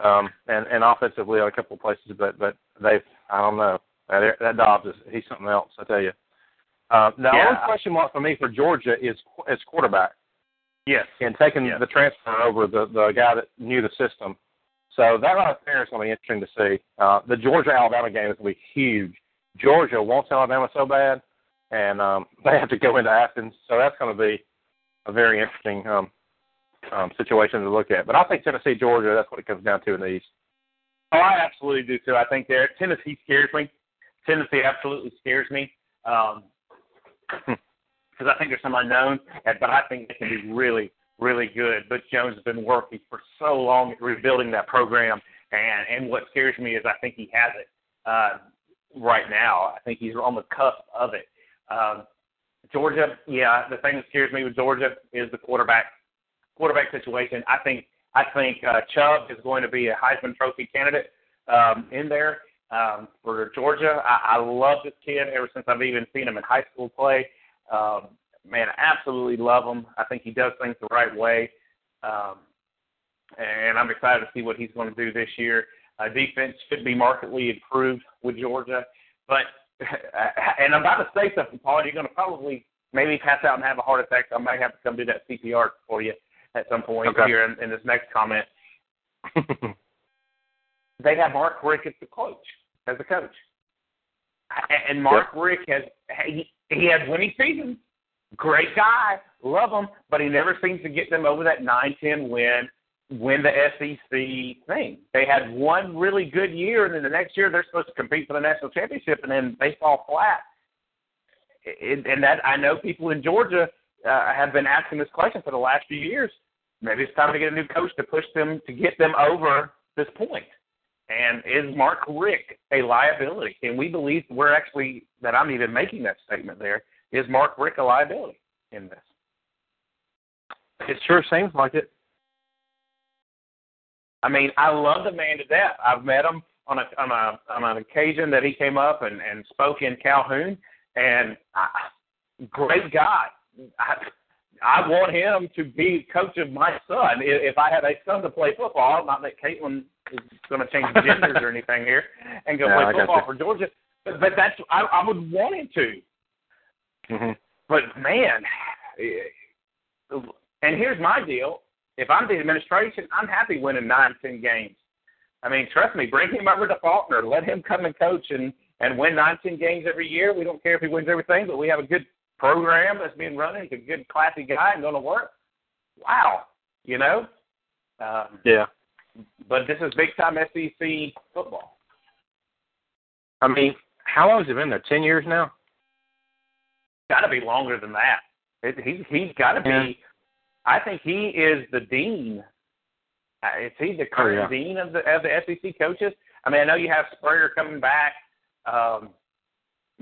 [SPEAKER 2] um, and and offensively on a couple of places, but but they've I don't know that that Dobbs is he's something else. I tell you. Uh, the
[SPEAKER 3] Yeah.
[SPEAKER 2] only question mark for me for Georgia is is quarterback
[SPEAKER 3] Yes.
[SPEAKER 2] and taking
[SPEAKER 3] Yes.
[SPEAKER 2] the transfer over the the guy that knew the system. So that right there is going to be interesting to see. Uh, the Georgia Alabama game is going to be huge. Georgia wants Alabama so bad, and um, they have to go into Athens, so that's going to be a very interesting um, um, situation to look at. But I think Tennessee, Georgia, that's what it comes down to in the East.
[SPEAKER 3] Oh, I absolutely do too. I think there Tennessee scares me. Tennessee absolutely scares me because I think there's some unknown, but I think they can be really, really good. Butch Jones has been working for so long at rebuilding that program, and and what scares me is I think he has it uh, right now. I think he's on the cusp of it. Um, Georgia, yeah, the thing that scares me with Georgia is the quarterback quarterback situation. I think I think uh, Chubb is going to be a Heisman Trophy candidate um, in there um, for Georgia. I, I love this kid ever since I've even seen him in high school play. Um, man, I absolutely love him. I think he does things the right way, um, and I'm excited to see what he's going to do this year. Uh, defense should be markedly improved with Georgia, but and I'm about to say something, Paul. You're going to probably maybe pass out and have a heart attack. So I might have to come do that CPR for you at some point
[SPEAKER 2] Okay.
[SPEAKER 3] here in, in this next comment. They have Mark Richt as the coach, as the coach, and Mark Richt has he, he has winning seasons. Great guy, love him, but he never seems to get them over that nine ten win, win the SEC thing. They had one really good year, and then the next year they're supposed to compete for the national championship, and then they fall flat. It, and that I know people in Georgia uh, have been asking this question for the last few years. Maybe it's time to get a new coach to push them to get them over this point. And is Mark Richt a liability? And we believe we're actually that I'm even making that statement there. Is Mark Richt a liability in this?
[SPEAKER 2] It sure seems like it.
[SPEAKER 3] I mean, I love the man to death. I've met him on a on a on an occasion that he came up and and spoke in Calhoun, and I, great guy. I, I want him to be coach of my son. If I had a son to play football, not that Caitlin is going to change genders or anything here and go
[SPEAKER 2] Yeah,
[SPEAKER 3] play football for Georgia, but, but that's I, I would want him to.
[SPEAKER 2] hmm
[SPEAKER 3] But man, and here's my deal: if I'm the administration, I'm happy winning nine, ten games. I mean, trust me, bring him over to Faulkner, let him come and coach and and win nine, ten games every year. We don't care if he wins everything, but we have a good program that's being run. He's a good, classy guy and going to work. Wow, you know. Um,
[SPEAKER 2] Yeah.
[SPEAKER 3] but this is big time SEC football.
[SPEAKER 2] I mean, how long has he been there? Ten years now.
[SPEAKER 3] Got to be longer than that. It, he he's got to be. I think he is the dean. Uh, is he the current
[SPEAKER 2] Oh, yeah.
[SPEAKER 3] dean of the of the SEC coaches? I mean, I know you have Spurrier coming back, um,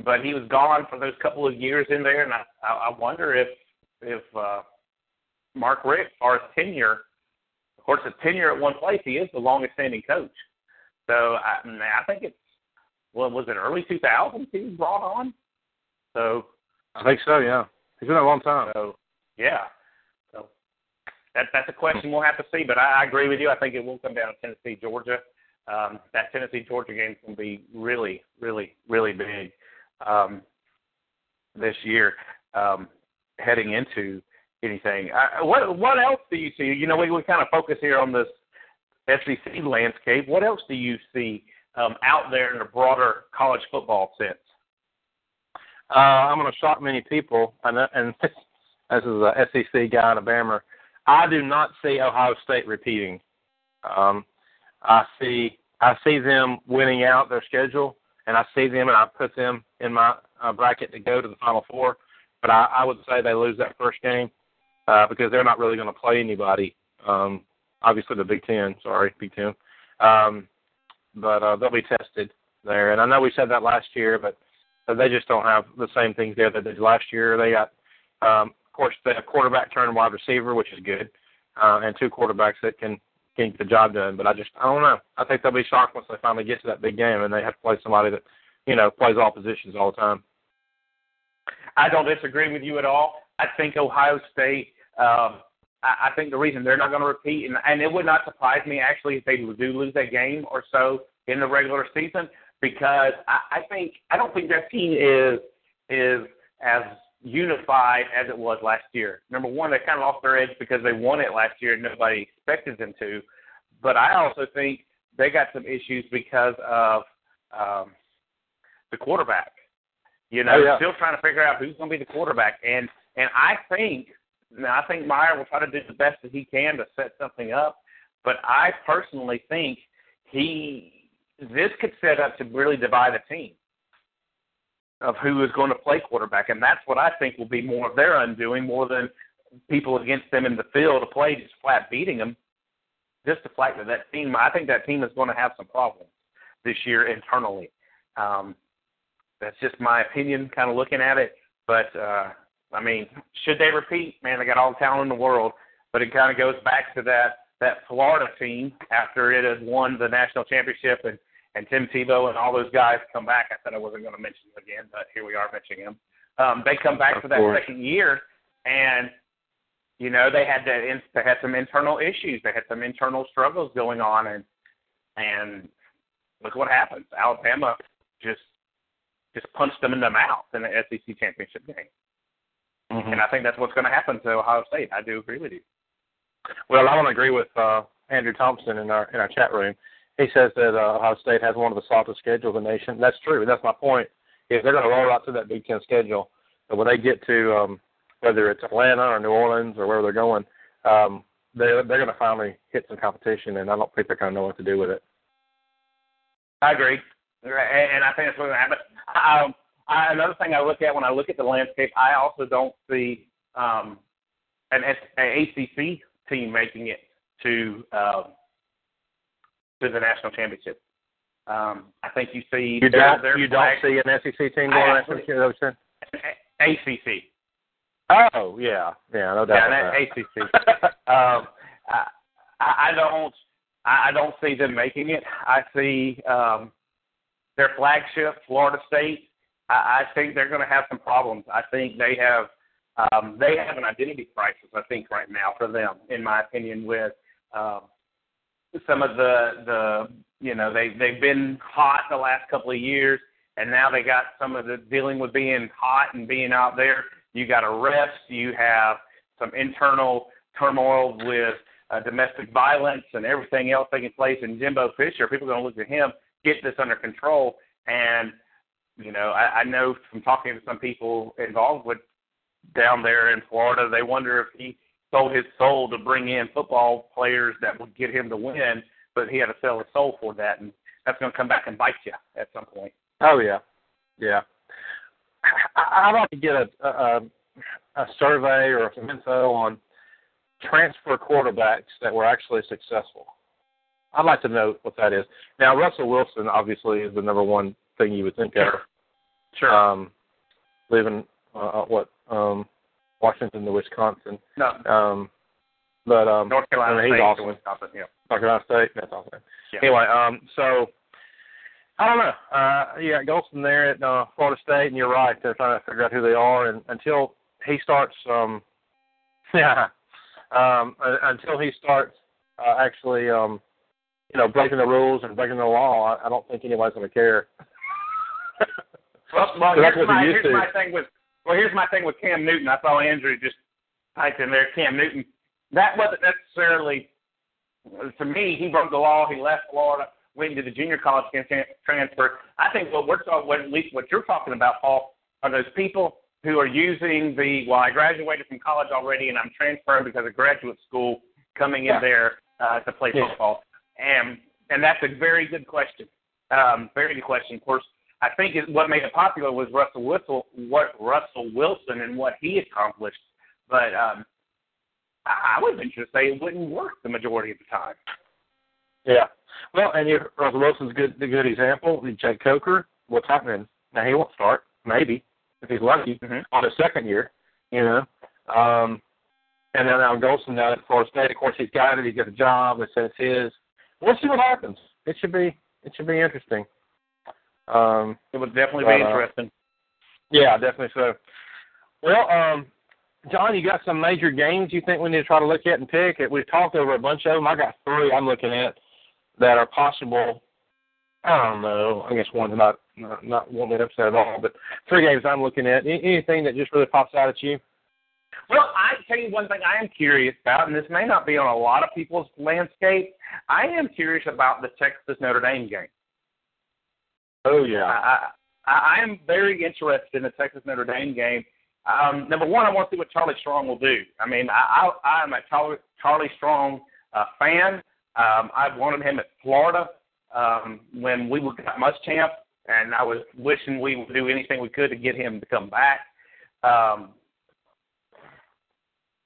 [SPEAKER 3] but he was gone for those couple of years in there, and I I wonder if if uh, Mark Richt or his tenure, of course, his tenure at one place, he is the longest standing coach. So I, I think it's well, was it early 2000s he was brought on? So
[SPEAKER 2] I think so. Yeah. He's been a long time.
[SPEAKER 3] so yeah. So that that's a question we'll have to see. But I, I agree with you. I think it will come down to Tennessee, Georgia. Um, that Tennessee Georgia game is going to be really, really, really big um, this year. Um, heading into anything, I, what what else do you see? You know, we we kind of focus here on this SEC landscape. What else do you see um, out there in a broader college football sense?
[SPEAKER 2] Uh, I'm going to shock many people, and, and this is a SEC guy in Alabama. I do not see Ohio State repeating. Um, I see I see them winning out their schedule, and I see them, and I put them in my uh, bracket to go to the Final Four. But I, I would say they lose that first game uh, because they're not really going to play anybody. Um, obviously, the Big Ten. Sorry, Big Ten. Um, but uh, they'll be tested there, and I know we said that last year, but they just don't have the same things there that they did last year. They got, um, of course, they have quarterback turned wide receiver, which is good, uh, and two quarterbacks that can get the job done. But I just, I don't know. I think they'll be shocked once they finally get to that big game and they have to play somebody that, you know, plays all positions all the time.
[SPEAKER 3] I don't disagree with you at all. I think Ohio State. Um, I, I think the reason they're not going to repeat, and, and it would not surprise me actually if they do lose that game or so in the regular season, because I, I think I don't think that team is is as unified as it was last year. Number one, they kind of lost their edge because they won it last year and nobody expected them to. But I also think they got some issues because of um, the quarterback. You know,
[SPEAKER 2] Oh, yeah.
[SPEAKER 3] still trying to figure out who's going to be the quarterback, and and I think now I think Meyer will try to do the best that he can to set something up, but I personally think he this could set up to really divide a team of who is going to play quarterback, and that's what I think will be more of their undoing more than people against them in the field to play just flat beating them. Just the fact that that team, I think that team is going to have some problems this year internally. Um, that's just my opinion, kind of looking at it. But uh, I mean, should they repeat? Man, they got all the talent in the world. But it kind of goes back to that that Florida team after it had won the national championship and and Tim Tebow and all those guys come back. I said I wasn't going to mention them again, but here we are mentioning them. Um, they come back
[SPEAKER 2] Of
[SPEAKER 3] for that
[SPEAKER 2] course.
[SPEAKER 3] second year, and you know they had that in, they had some internal issues. They had some internal struggles going on, and and look what happens. Alabama just just punched them in the mouth in the SEC championship game,
[SPEAKER 2] Mm-hmm.
[SPEAKER 3] and I think that's what's going to happen to Ohio State. I do agree with you.
[SPEAKER 2] Well, I to agree with uh, Andrew Thompson in our in our chat room. He says that uh, Ohio State has one of the softest schedules in the nation. That's true. And that's my point. If they're going to roll right through that Big Ten schedule, but when they get to um, whether it's Atlanta or New Orleans or wherever they're going, um, they're they're going to finally hit some competition, and I don't think they're going to know what to do with it.
[SPEAKER 3] I agree, and I think that's what's going to happen. Um, I, another thing I look at when I look at the landscape, I also don't see um, an, an ACC team making it to um, to the national championship. Um, I think you see
[SPEAKER 2] You don't
[SPEAKER 3] their
[SPEAKER 2] you don't see an SEC team going
[SPEAKER 3] actually-
[SPEAKER 2] after
[SPEAKER 3] ACC.
[SPEAKER 2] Oh yeah, yeah, no doubt.
[SPEAKER 3] Yeah,
[SPEAKER 2] about
[SPEAKER 3] that ACC. um, I, I don't I I don't see them making it. I see um, their flagship, Florida State. I, I think they're going to have some problems. I think they have um, they have an identity crisis. I think right now for them, in my opinion, with um, some of the the you know they they've been hot the last couple of years, and now they got some of the dealing with being hot and being out there. You got arrests. You have some internal turmoil with uh, domestic violence and everything else taking place. And Jimbo Fisher, people are going to look at him get this under control. And you know, I, I know from talking to some people involved with down there in Florida, they wonder if he sold his soul to bring in football players that would get him to win, but he had to sell his soul for that, and that's going to come back and bite you at some point.
[SPEAKER 2] Oh yeah, yeah. I, I'd like to get a, a a survey or some info on transfer quarterbacks that were actually successful. I'd like to know what that is. Now, Russell Wilson obviously is the number one thing you would think of.
[SPEAKER 3] Sure.
[SPEAKER 2] Um, leaving uh, what um, Washington to Wisconsin.
[SPEAKER 3] no,
[SPEAKER 2] Um, but um,
[SPEAKER 3] North Carolina
[SPEAKER 2] I mean, he's
[SPEAKER 3] State
[SPEAKER 2] awesome.
[SPEAKER 3] to Wisconsin. Yeah.
[SPEAKER 2] North Carolina State. That's awesome.
[SPEAKER 3] Yeah.
[SPEAKER 2] Anyway, um, so I don't know. Uh, got Golson there at uh, Florida State, and you're right. They're trying to figure out who they are, and until he starts, um, yeah, um, until he starts uh, actually, um, you know, breaking the rules and breaking the law, I, I don't think anybody's going to care.
[SPEAKER 3] Well, well here's, my, here's my thing with well, here's my thing with Cam Newton. I saw Andrew just typed in there Cam Newton. That wasn't necessarily to me. He broke the law. He left Florida, went into the junior college tran- transfer. I think what we're talking, what at least what you're talking about, Paul, are those people who are using the well, I graduated from college already, and I'm transferring because of graduate school, coming
[SPEAKER 2] Yeah.
[SPEAKER 3] in there uh, to play
[SPEAKER 2] Yeah.
[SPEAKER 3] football, and and that's a very good question. Um, very good question. Of course, I think it, what made it popular was Russell Whistle, what Russell Wilson and what he accomplished. But um, I, I would venture to say it wouldn't work the majority of the time.
[SPEAKER 2] Yeah. Well, and you, Russell Wilson's good, a good example. Jake Coker, what's happening? Now he won't start, maybe if he's lucky,
[SPEAKER 3] Mhm.
[SPEAKER 2] on his second year. You know, um, and then now Golson down at Florida State. Of course, he's got it. He's got a job. They said it's his. We'll see what happens. It should be. It should be interesting. Um,
[SPEAKER 3] It would definitely be
[SPEAKER 2] uh,
[SPEAKER 3] interesting.
[SPEAKER 2] yeah, definitely so. Well, um, Jon, you got some major games you think we need to try to look at and pick? We've talked over a bunch of them. I got three I'm looking at that are possible. I don't know. I guess one's not not, not won't be upset at all, but three games I'm looking at. Anything that just really pops out at you?
[SPEAKER 3] Well, I tell you one thing I am curious about, and this may not be on a lot of people's landscape. I am curious about the Texas Notre Dame game.
[SPEAKER 2] Oh yeah.
[SPEAKER 3] I, I, I am very interested in the Texas Notre Dame game. Um, number one, I want to see what Charlie Strong will do. I mean, I, I, I'm a Charlie, Charlie Strong uh, fan. Um, I've wanted him at Florida um, when we got Muschamp, and I was wishing we would do anything we could to get him to come back. Um,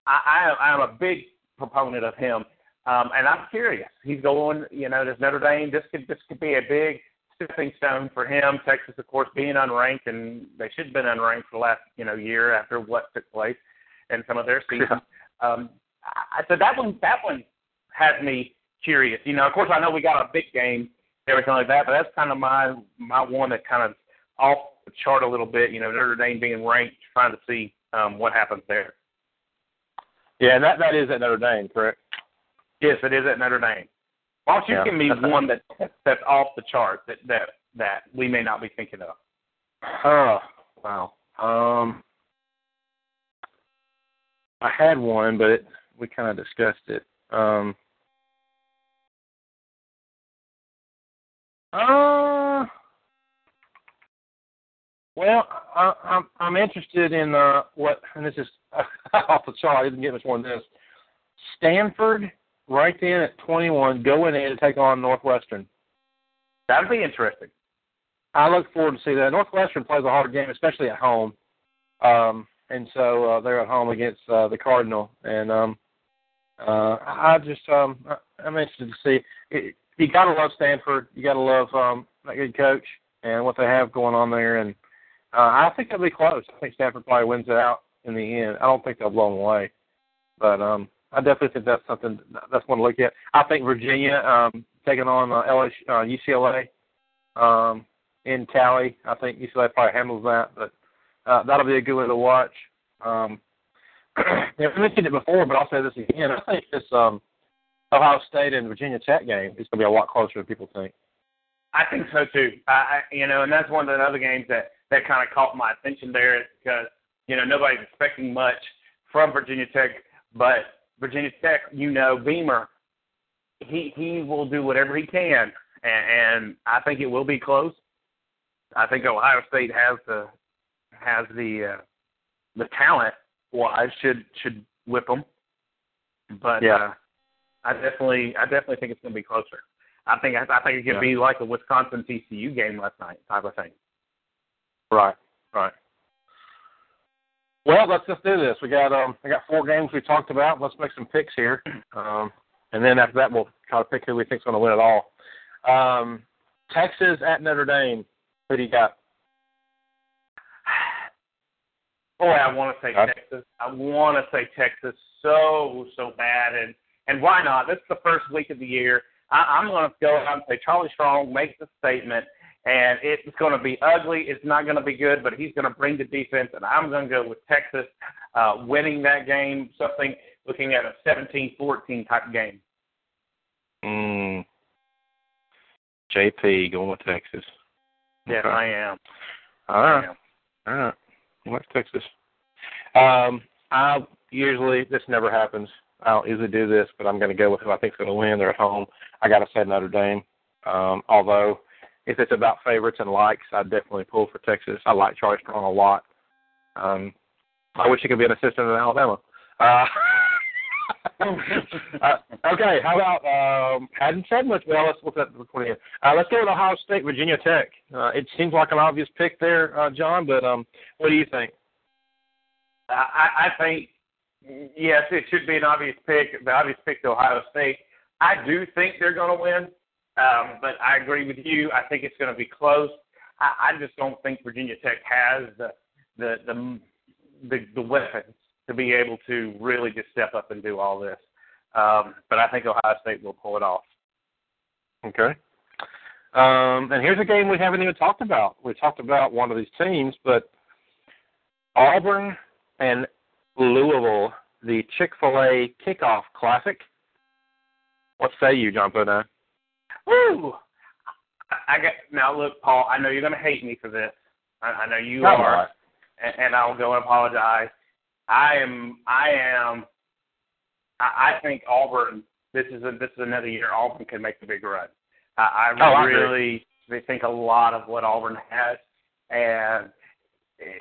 [SPEAKER 3] I, I, I'm a big proponent of him, um, and I'm curious. He's going, you know, does Notre Dame? This could this could be a big stepping stone for him. Texas, of course, being unranked, and they should have been unranked for the last you know year after what took place in some of their seasons. Um, I, so that one that one has me curious. You know, of course, I know we got a big game, everything like that, but that's kind of my my one that kind of off the chart a little bit. You know, Notre Dame being ranked, trying to see um, what happens there.
[SPEAKER 2] Yeah, and that that is at Notre Dame, correct?
[SPEAKER 3] Yes, it is at Notre Dame. Why don't you
[SPEAKER 2] Yeah.
[SPEAKER 3] give me one that that's off the chart that that that we may not be thinking of?
[SPEAKER 2] Oh wow. Um, I had one, but it, we kind of discussed it. Um, uh, well, I, I'm I'm interested in uh, what, and this is off the chart. I didn't get much more than this. Stanford, right then at 21, going in to take on Northwestern.
[SPEAKER 3] That'd be interesting.
[SPEAKER 2] I look forward to see that. Northwestern plays a hard game, especially at home. Um, and so uh, they're at home against uh, the Cardinal, and um, uh, I just um, I, I'm interested to see. It, you gotta love Stanford. You gotta love um, that good coach and what they have going on there, and uh, I think it'll be close. I think Stanford probably wins it out in the end. I don't think they'll blow them away, but um, I definitely think that's something that's one to look at. I think Virginia um, taking on uh, LSU, uh, UCLA um, in Cali. I think UCLA probably handles that, but uh, that'll be a good one to watch. Um, I've mentioned it before, but I'll say this again. I think this um, Ohio State and Virginia Tech game is going to be a lot closer than people think.
[SPEAKER 3] I think so too. I, I you know, and that's one of the other games that that kind of caught my attention there because you know nobody's expecting much from Virginia Tech, but Virginia Tech, you know, Beamer, he he will do whatever he can, and, and I think it will be close. I think Ohio State has the has the uh, the talent wise should should whip them, but
[SPEAKER 2] Yeah.
[SPEAKER 3] uh, I definitely I definitely think it's going to be closer. I think I, I think it could
[SPEAKER 2] Yeah.
[SPEAKER 3] be like a Wisconsin TCU game last night type of thing.
[SPEAKER 2] Right, right. Well, let's just do this. We got um, I got four games we talked about. Let's make some picks here, um, and then after that, we'll try to pick who we think's going to win it all. Um, Texas at Notre Dame. Who do you got?
[SPEAKER 3] Boy, I want to say? Texas. I want to say Texas so so bad, and and why not? This is the first week of the year. I, I'm going to go out and say Charlie Strong makes a statement, and it's going to be ugly. It's not going to be good, but he's going to bring the defense, and I'm going to go with Texas uh, winning that game. Something looking at a 17-14 type game.
[SPEAKER 2] Mm, JP going with Texas.
[SPEAKER 3] Yes,
[SPEAKER 2] Okay.
[SPEAKER 3] I am.
[SPEAKER 2] All right.
[SPEAKER 3] am.
[SPEAKER 2] All right. What's Texas? Um, I usually this never happens. I don't usually do this, but I'm going to go with who I think's going to win. They're at home. I got to say Notre Dame. Um, although if it's about favorites and likes, I definitely pull for Texas. I like Charlie Strong a lot. Um, I wish he could be an assistant in Alabama. Uh, uh, okay, how about um, hadn't said much. Well, let's look at the recording. here. Uh, let's go with Ohio State, Virginia Tech. Uh, it seems like an obvious pick there, uh, Jon. But um, what do you think?
[SPEAKER 3] I, I think yes, it should be an obvious pick. The obvious pick to Ohio State. I do think they're going to win, um, but I agree with you. I think it's going to be close. I, I just don't think Virginia Tech has the the the the, the weapons to be able to really just step up and do all this. Um, but I think Ohio State will pull it off.
[SPEAKER 2] Okay. Um, and here's a game we haven't even talked about. We talked about one of these teams, but Auburn and Louisville, the Chick Fil A Kickoff Classic. What say you, Jon Podine?
[SPEAKER 3] Woo! I I got now. Look, Paul. I know you're going to hate me for this. I, I know you
[SPEAKER 2] Come
[SPEAKER 3] are. and, and I'll go and apologize. I am. I am. I, I think Auburn. This is a, this is another year Auburn can make the big run. I, I
[SPEAKER 2] Oh, I
[SPEAKER 3] really they think a lot of what Auburn has, and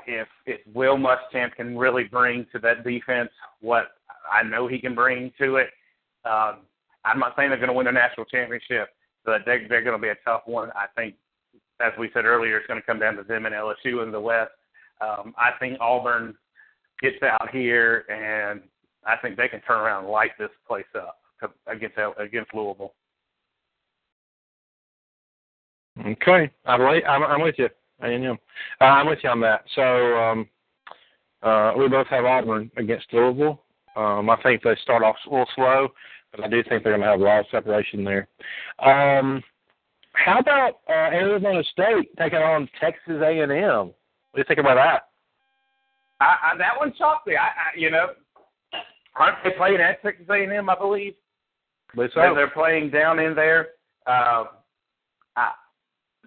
[SPEAKER 3] if if Will Muschamp can really bring to that defense what I know he can bring to it, um, I'm not saying they're going to win a national championship, but they, they're going to be a tough one. I think, as we said earlier, it's going to come down to them and LSU in the West. Um, I think Auburn gets out here, and I think they can turn around and light this place up to, against against Louisville.
[SPEAKER 2] Okay, I'm, late. I'm, I'm with you. I am. I'm with you on that. So um, uh, we both have Auburn against Louisville. Um, I think they start off a little slow, but I do think they're going to have a lot of separation there. Um, how about uh, Arizona State taking on Texas A&M? What do you think about that?
[SPEAKER 3] I, I, that one shocked me. I, I you know, aren't they playing at Texas A&M? I believe. They're,
[SPEAKER 2] so.
[SPEAKER 3] they're playing down in there. Uh, I,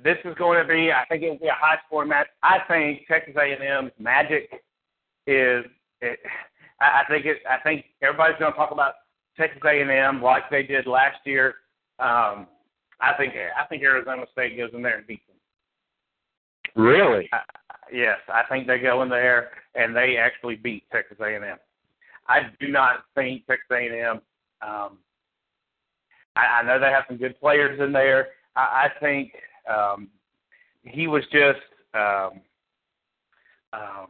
[SPEAKER 3] this is going to be, I think it will be a high scoring match. I think Texas A&M's magic is, it, I, I think it, I think everybody's going to talk about Texas A&M like they did last year. Um, I think, I think Arizona State goes in there and beats them.
[SPEAKER 2] Really?
[SPEAKER 3] I, yes, I think they go in there and they actually beat Texas A&M. I do not think Texas A&M. Um, I, I know they have some good players in there. I, I think um, he was just um, um,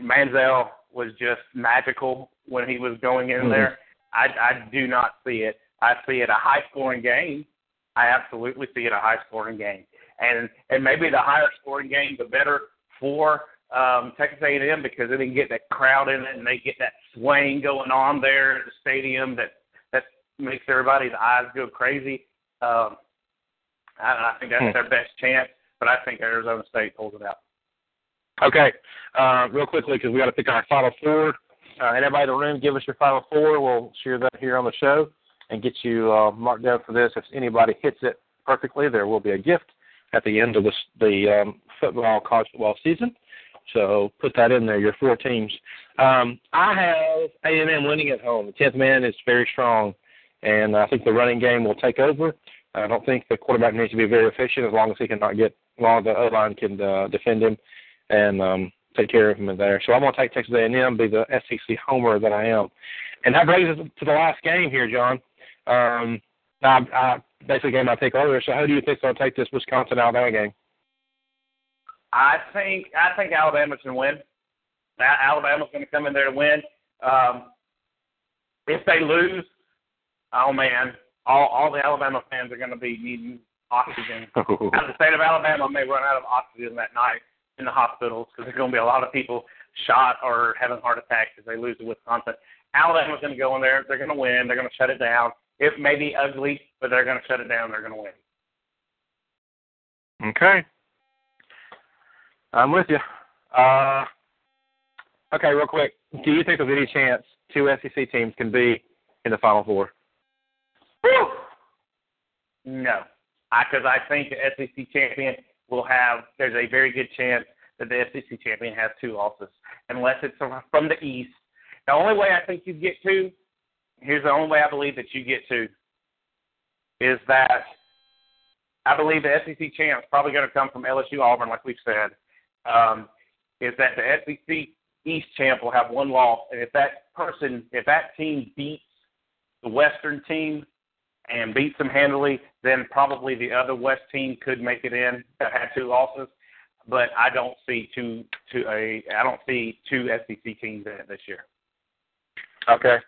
[SPEAKER 3] Manziel was just magical when he was going in
[SPEAKER 2] Mhm.
[SPEAKER 3] there. I I do not see it. I see it a high scoring game. I absolutely see it a high scoring game. And and maybe the higher scoring game the better for um Texas A and M because they can get that crowd in it and they get that swaying going on there at the stadium that that makes everybody's eyes go crazy. Um I, I think that's
[SPEAKER 2] Hmm.
[SPEAKER 3] their best chance, but I think Arizona State pulls it out.
[SPEAKER 2] Okay, uh, real quickly because we got to pick our final four. Uh, and in the room, give us your final four. We'll share that here on the show and get you uh, marked down for this. If anybody hits it perfectly, there will be a gift at the end of this, the um, football college football season. So put that in there. Your four teams. Um, I have A and M winning at home. The tenth man is very strong, and I think the running game will take over. I don't think the quarterback needs to be very efficient as long as he can not get, long as the O line can uh, defend him and um, take care of him in there. So I'm going to take Texas A&M, be the SEC homer that I am. And that brings us to the last game here, John. Um, I, I basically gave my pick earlier. So how do you think they'll take this Wisconsin Alabama game?
[SPEAKER 3] I think I think Alabama's going to win. Alabama's going to come in there to win. Um, if they lose, oh man, all all the Alabama fans are going to be needing oxygen. The state of Alabama may run out of oxygen that night in the hospitals because there's going to be a lot of people shot or having heart attacks if they lose to Wisconsin. Alabama's going to go in there. They're going to win. They're going to shut it down. It may be ugly, but they're going to shut it down. They're going to win.
[SPEAKER 2] Okay. I'm with you. Uh, okay, real quick. Do you think there's any chance two SEC teams can be in the Final Four?
[SPEAKER 3] Whew. No, because I, think the SEC champion will have. There's a very good chance that the SEC champion has two losses, unless it's from the East. The only way I think you get to, here's the only way I believe that you get to, is that I believe the SEC champ is probably going to come from LSU Auburn, like we've said. Um, is that the SEC East champ will have one loss, and if that person, if that team beats the Western team and beats them handily, then probably the other West team could make it in that had two losses. But I don't see two two a I don't see two SEC teams in it this year.
[SPEAKER 2] Okay.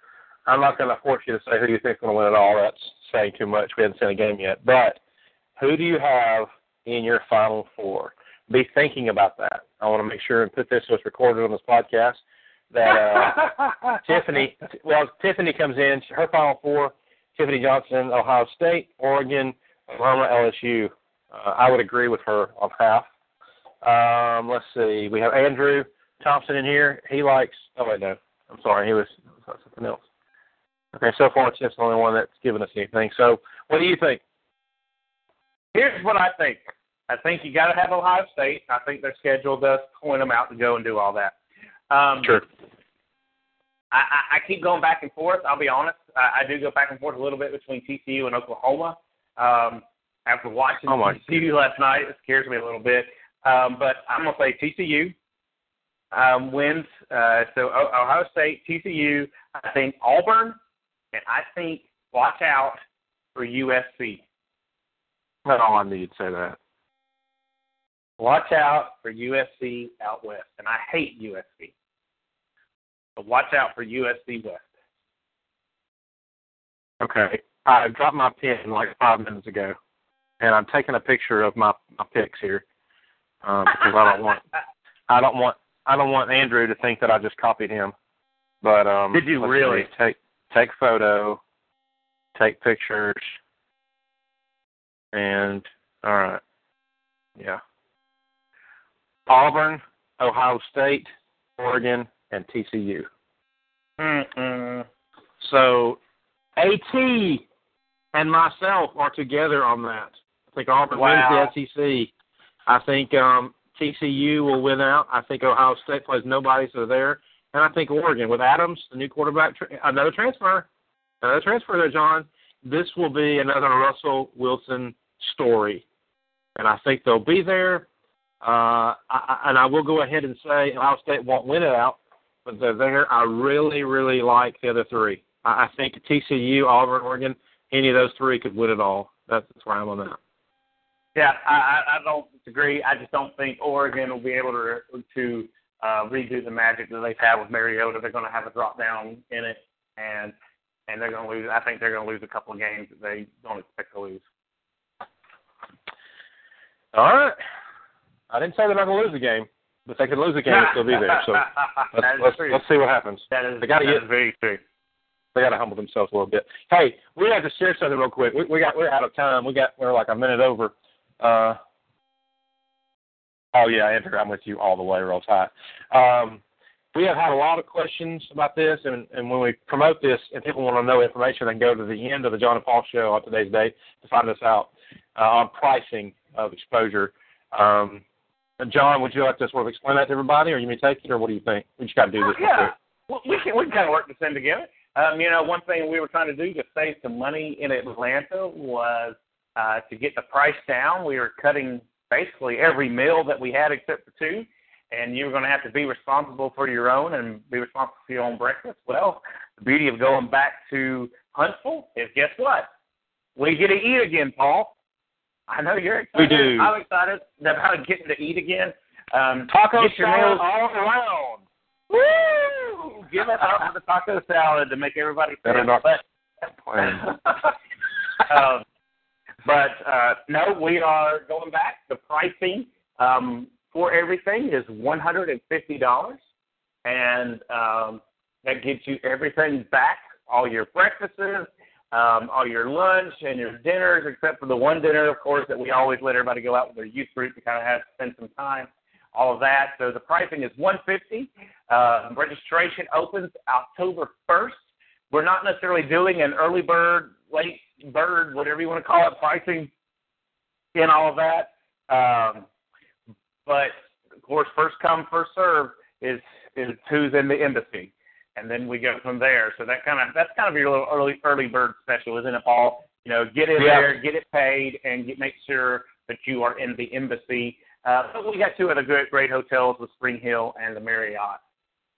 [SPEAKER 2] I'm not going to force you to say who you think is going to win it all. That's saying too much. We haven't seen a game yet. But who do you have in your Final Four? Be thinking about that. I want to make sure and put this so it's recorded on this podcast that uh, Tiffany, well, Tiffany comes in, her Final Four, Tiffany Johnson, Ohio State, Oregon, Oklahoma, LSU. Uh, I would agree with her on half. Um, let's see. We have Andrew Thompson in here. He likes, oh, wait, no. I'm sorry. He was something else. Okay, so far it's just the only one that's given us anything. So, what do you think?
[SPEAKER 3] Here's what I think. I think you got to have Ohio State. I think their schedule does point them out to go and do all that. Um,
[SPEAKER 2] Sure.
[SPEAKER 3] I, I, I keep going back and forth. I'll be honest. I, I do go back and forth a little bit between TCU and Oklahoma. Um, after watching
[SPEAKER 2] Oh.
[SPEAKER 3] TCU last night, it scares me a little bit. Um, but I'm gonna say TCU um, wins. Uh, so o- Ohio State, TCU. I think Auburn, and I think watch out for USC.
[SPEAKER 2] That's all I need to say that.
[SPEAKER 3] Watch out for USC out west, and I hate USC. But watch out for USC West.
[SPEAKER 2] Okay. I dropped my pen like five minutes ago, and I'm taking a picture of my my picks here uh, because I don't want I don't want I don't want Andrew to think that I just copied him. But um,
[SPEAKER 3] Did you really?
[SPEAKER 2] see. take take photo, take pictures, and all right, yeah. Auburn, Ohio State, Oregon, and TCU.
[SPEAKER 3] Mm-mm.
[SPEAKER 2] So AT and myself are together on that. I think Auburn
[SPEAKER 3] Wow.
[SPEAKER 2] wins the SEC. I think um, TCU will win out. I think Ohio State plays nobody, so there. And I think Oregon with Adams, the new quarterback, tra- another transfer, another transfer there, Jon. This will be another Russell Wilson story, and I think they'll be there. Uh, I, and I will go ahead and say Ohio State won't win it out, but they're there. I really, really like the other three. I, I think TCU, Auburn, Oregon, any of those three could win it all. That's, that's where I'm on that.
[SPEAKER 3] Yeah, I, I I don't disagree. I just don't think Oregon will be able to to uh, redo the magic that they've had with Mariota. They're going to have a drop down in it, and and they're going to lose. I think they're going to lose a couple of games that they don't expect to lose.
[SPEAKER 2] All right. I didn't say they're not going to lose the game, but they could lose the game and still be there. So let's, let's, let's see what happens.
[SPEAKER 3] That is,
[SPEAKER 2] They gotta
[SPEAKER 3] that
[SPEAKER 2] get-
[SPEAKER 3] is very true.
[SPEAKER 2] They got to humble themselves a little bit. Hey, we have to share something real quick. We, we got we're out of time. We got we're like a minute over. Uh, oh yeah, Andrew, I'm with you all the way, real tight. Um, we have had a lot of questions about this, and, and when we promote this, and people want to know information, they can go to the end of the Jon and Paul show on today's date to find us out uh, on pricing of exposure. Um, Jon, would you like to sort of explain that to everybody, or you may take it, or what do you think? We just got to do this.
[SPEAKER 3] Yeah, well, we can we can kind of work this in together. Um, you know, one thing we were trying to do to save some money in Atlanta was uh, to get the price down. We were cutting basically every meal that we had except for two, and you were going to have to be responsible for your own and be responsible for your own breakfast. Well, the beauty of going back to Huntsville is guess what? We get to eat again, Paul. I know you're excited.
[SPEAKER 2] We do.
[SPEAKER 3] I'm excited about getting to eat again. Um,
[SPEAKER 2] Taco
[SPEAKER 3] get your meals
[SPEAKER 2] all around.
[SPEAKER 3] Woo! Give us up for the taco salad to make everybody
[SPEAKER 2] Better
[SPEAKER 3] feel
[SPEAKER 2] not
[SPEAKER 3] but, um, but uh, no, we are going back. The pricing um, for everything is one hundred and fifty dollars, and um, that gets you everything back, all your breakfasts, um, all your lunch and your dinners, except for the one dinner, of course, that we always let everybody go out with their youth group to kind of have spend some time. All of that. So the pricing is one fifty. Uh, registration opens October first. We're not necessarily doing an early bird, late bird, whatever you want to call it, pricing in all of that. Um, but of course, first come, first serve is is who's in the embassy, and then we go from there. So that kind of that's kind of your little early early bird special, isn't it, Paul? You know, get in
[SPEAKER 2] Yeah.
[SPEAKER 3] there, get it paid, and get, make sure that you are in the embassy. Uh, but we got two other great great hotels, the Spring Hill and the Marriott,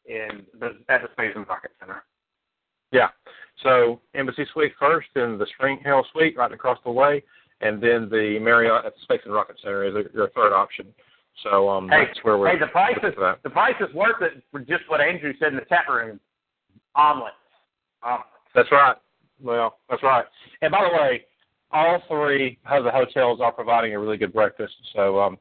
[SPEAKER 3] in the at the Space and Rocket Center.
[SPEAKER 2] Yeah. So Embassy Suite first, then the Spring Hill Suite right across the way, and then the Marriott at the Space and Rocket Center is a, your third option. So um,
[SPEAKER 3] Hey,
[SPEAKER 2] that's where we're.
[SPEAKER 3] Hey, the price is the price is worth it for just what Andrew said in the chat room. Omelets. Omelets.
[SPEAKER 2] That's right. Well, that's right. And by the way, all three of the hotels are providing a really good breakfast. So um,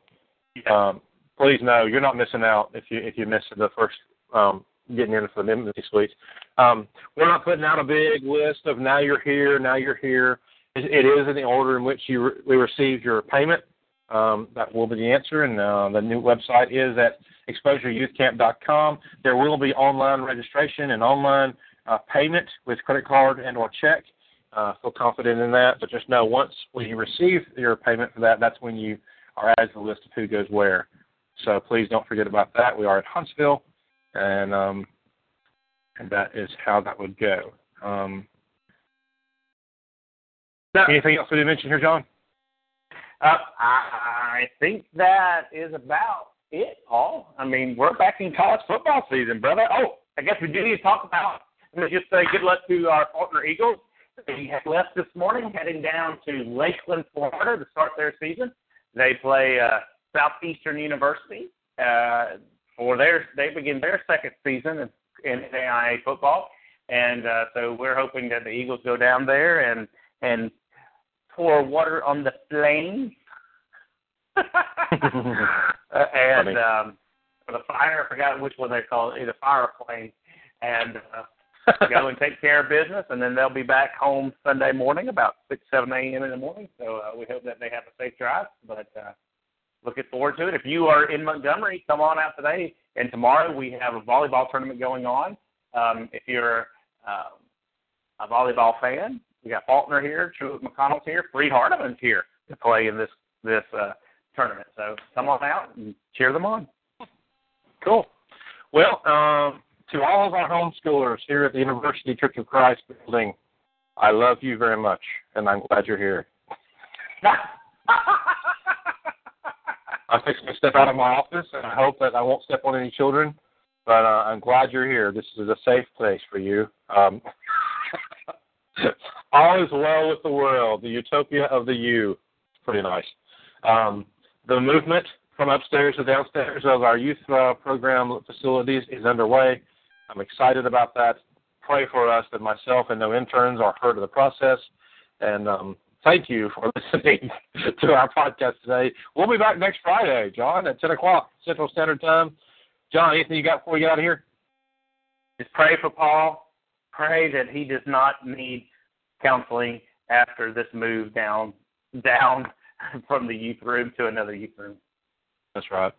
[SPEAKER 2] um, please know you're not missing out if you if you miss the first um, getting in for the embassy suites. Um, we're not putting out a big list of now you're here, now you're here. It, it is in the order in which you re- we received your payment. Um, that will be the answer, and uh, the new website is at exposureyouthcamp.com. There will be online registration and online uh, payment with credit card and or check. Uh, feel confident in that, but just know once when you receive your payment for that, that's when you are to the list of who goes where. So please don't forget about that. We are at Huntsville, and um, and that is how that would go. Um,
[SPEAKER 3] Now,
[SPEAKER 2] anything else we didn't mention here, Jon?
[SPEAKER 3] uh, I think that is about it, Paul. I mean, we're back in college football season, brother. Oh, I guess we do need to talk about. Let me just say good luck to our partner Eagles. They have left this morning, heading down to Lakeland, Florida, to start their season. They play uh, Southeastern University uh, for their. They begin their second season in, in NAIA football, and uh, so we're hoping that the Eagles go down there and and pour water on the flames. Uh, and
[SPEAKER 2] Funny.
[SPEAKER 3] um, for the fire, I forgot which one they call it, either fire or flame, and uh, go and take care of business, and then they'll be back home Sunday morning about six, seven a.m. in the morning. So uh, we hope that they have a safe drive. But uh, looking forward to it. If you are in Montgomery, come on out today. And tomorrow we have a volleyball tournament going on. Um, if you're uh, a volleyball fan, we got Faulkner here, Truett McConnell's here, Freed Hardeman's here to play in this this uh, tournament. So come on out and cheer them on.
[SPEAKER 2] Cool. Well, um, to all of our homeschoolers here at the University Church of Christ building, I love you very much, and I'm glad you're here. I'm fixing to step out of my office, and I hope that I won't step on any children. But uh, I'm glad you're here. This is a safe place for you. Um, all is well with the world. The utopia of the you. Pretty nice. Um, the movement from upstairs to downstairs of our youth uh, program facilities is underway. I'm excited about that. Pray for us that myself and no interns are hurt of the process. And um, thank you for listening to our podcast today. We'll be back next Friday, Jon, at 10 o'clock Central Standard Time. Jon, anything you got before we get out of here?
[SPEAKER 3] Just pray for Paul. Pray that he does not need counseling after this move down down from the youth room to another youth room.
[SPEAKER 2] That's right.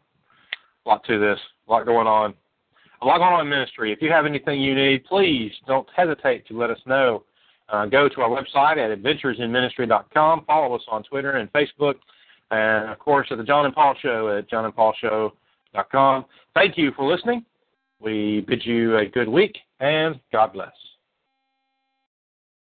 [SPEAKER 2] A lot to this. A lot going on. A lot on in ministry. If you have anything you need, please don't hesitate to let us know. Uh, go to our website at adventuresinministry.com. Follow us on Twitter and Facebook. And, of course, at the Jon and Paul Show at johnandpaulshow.com. Thank you for listening. We bid you a good week, and God bless.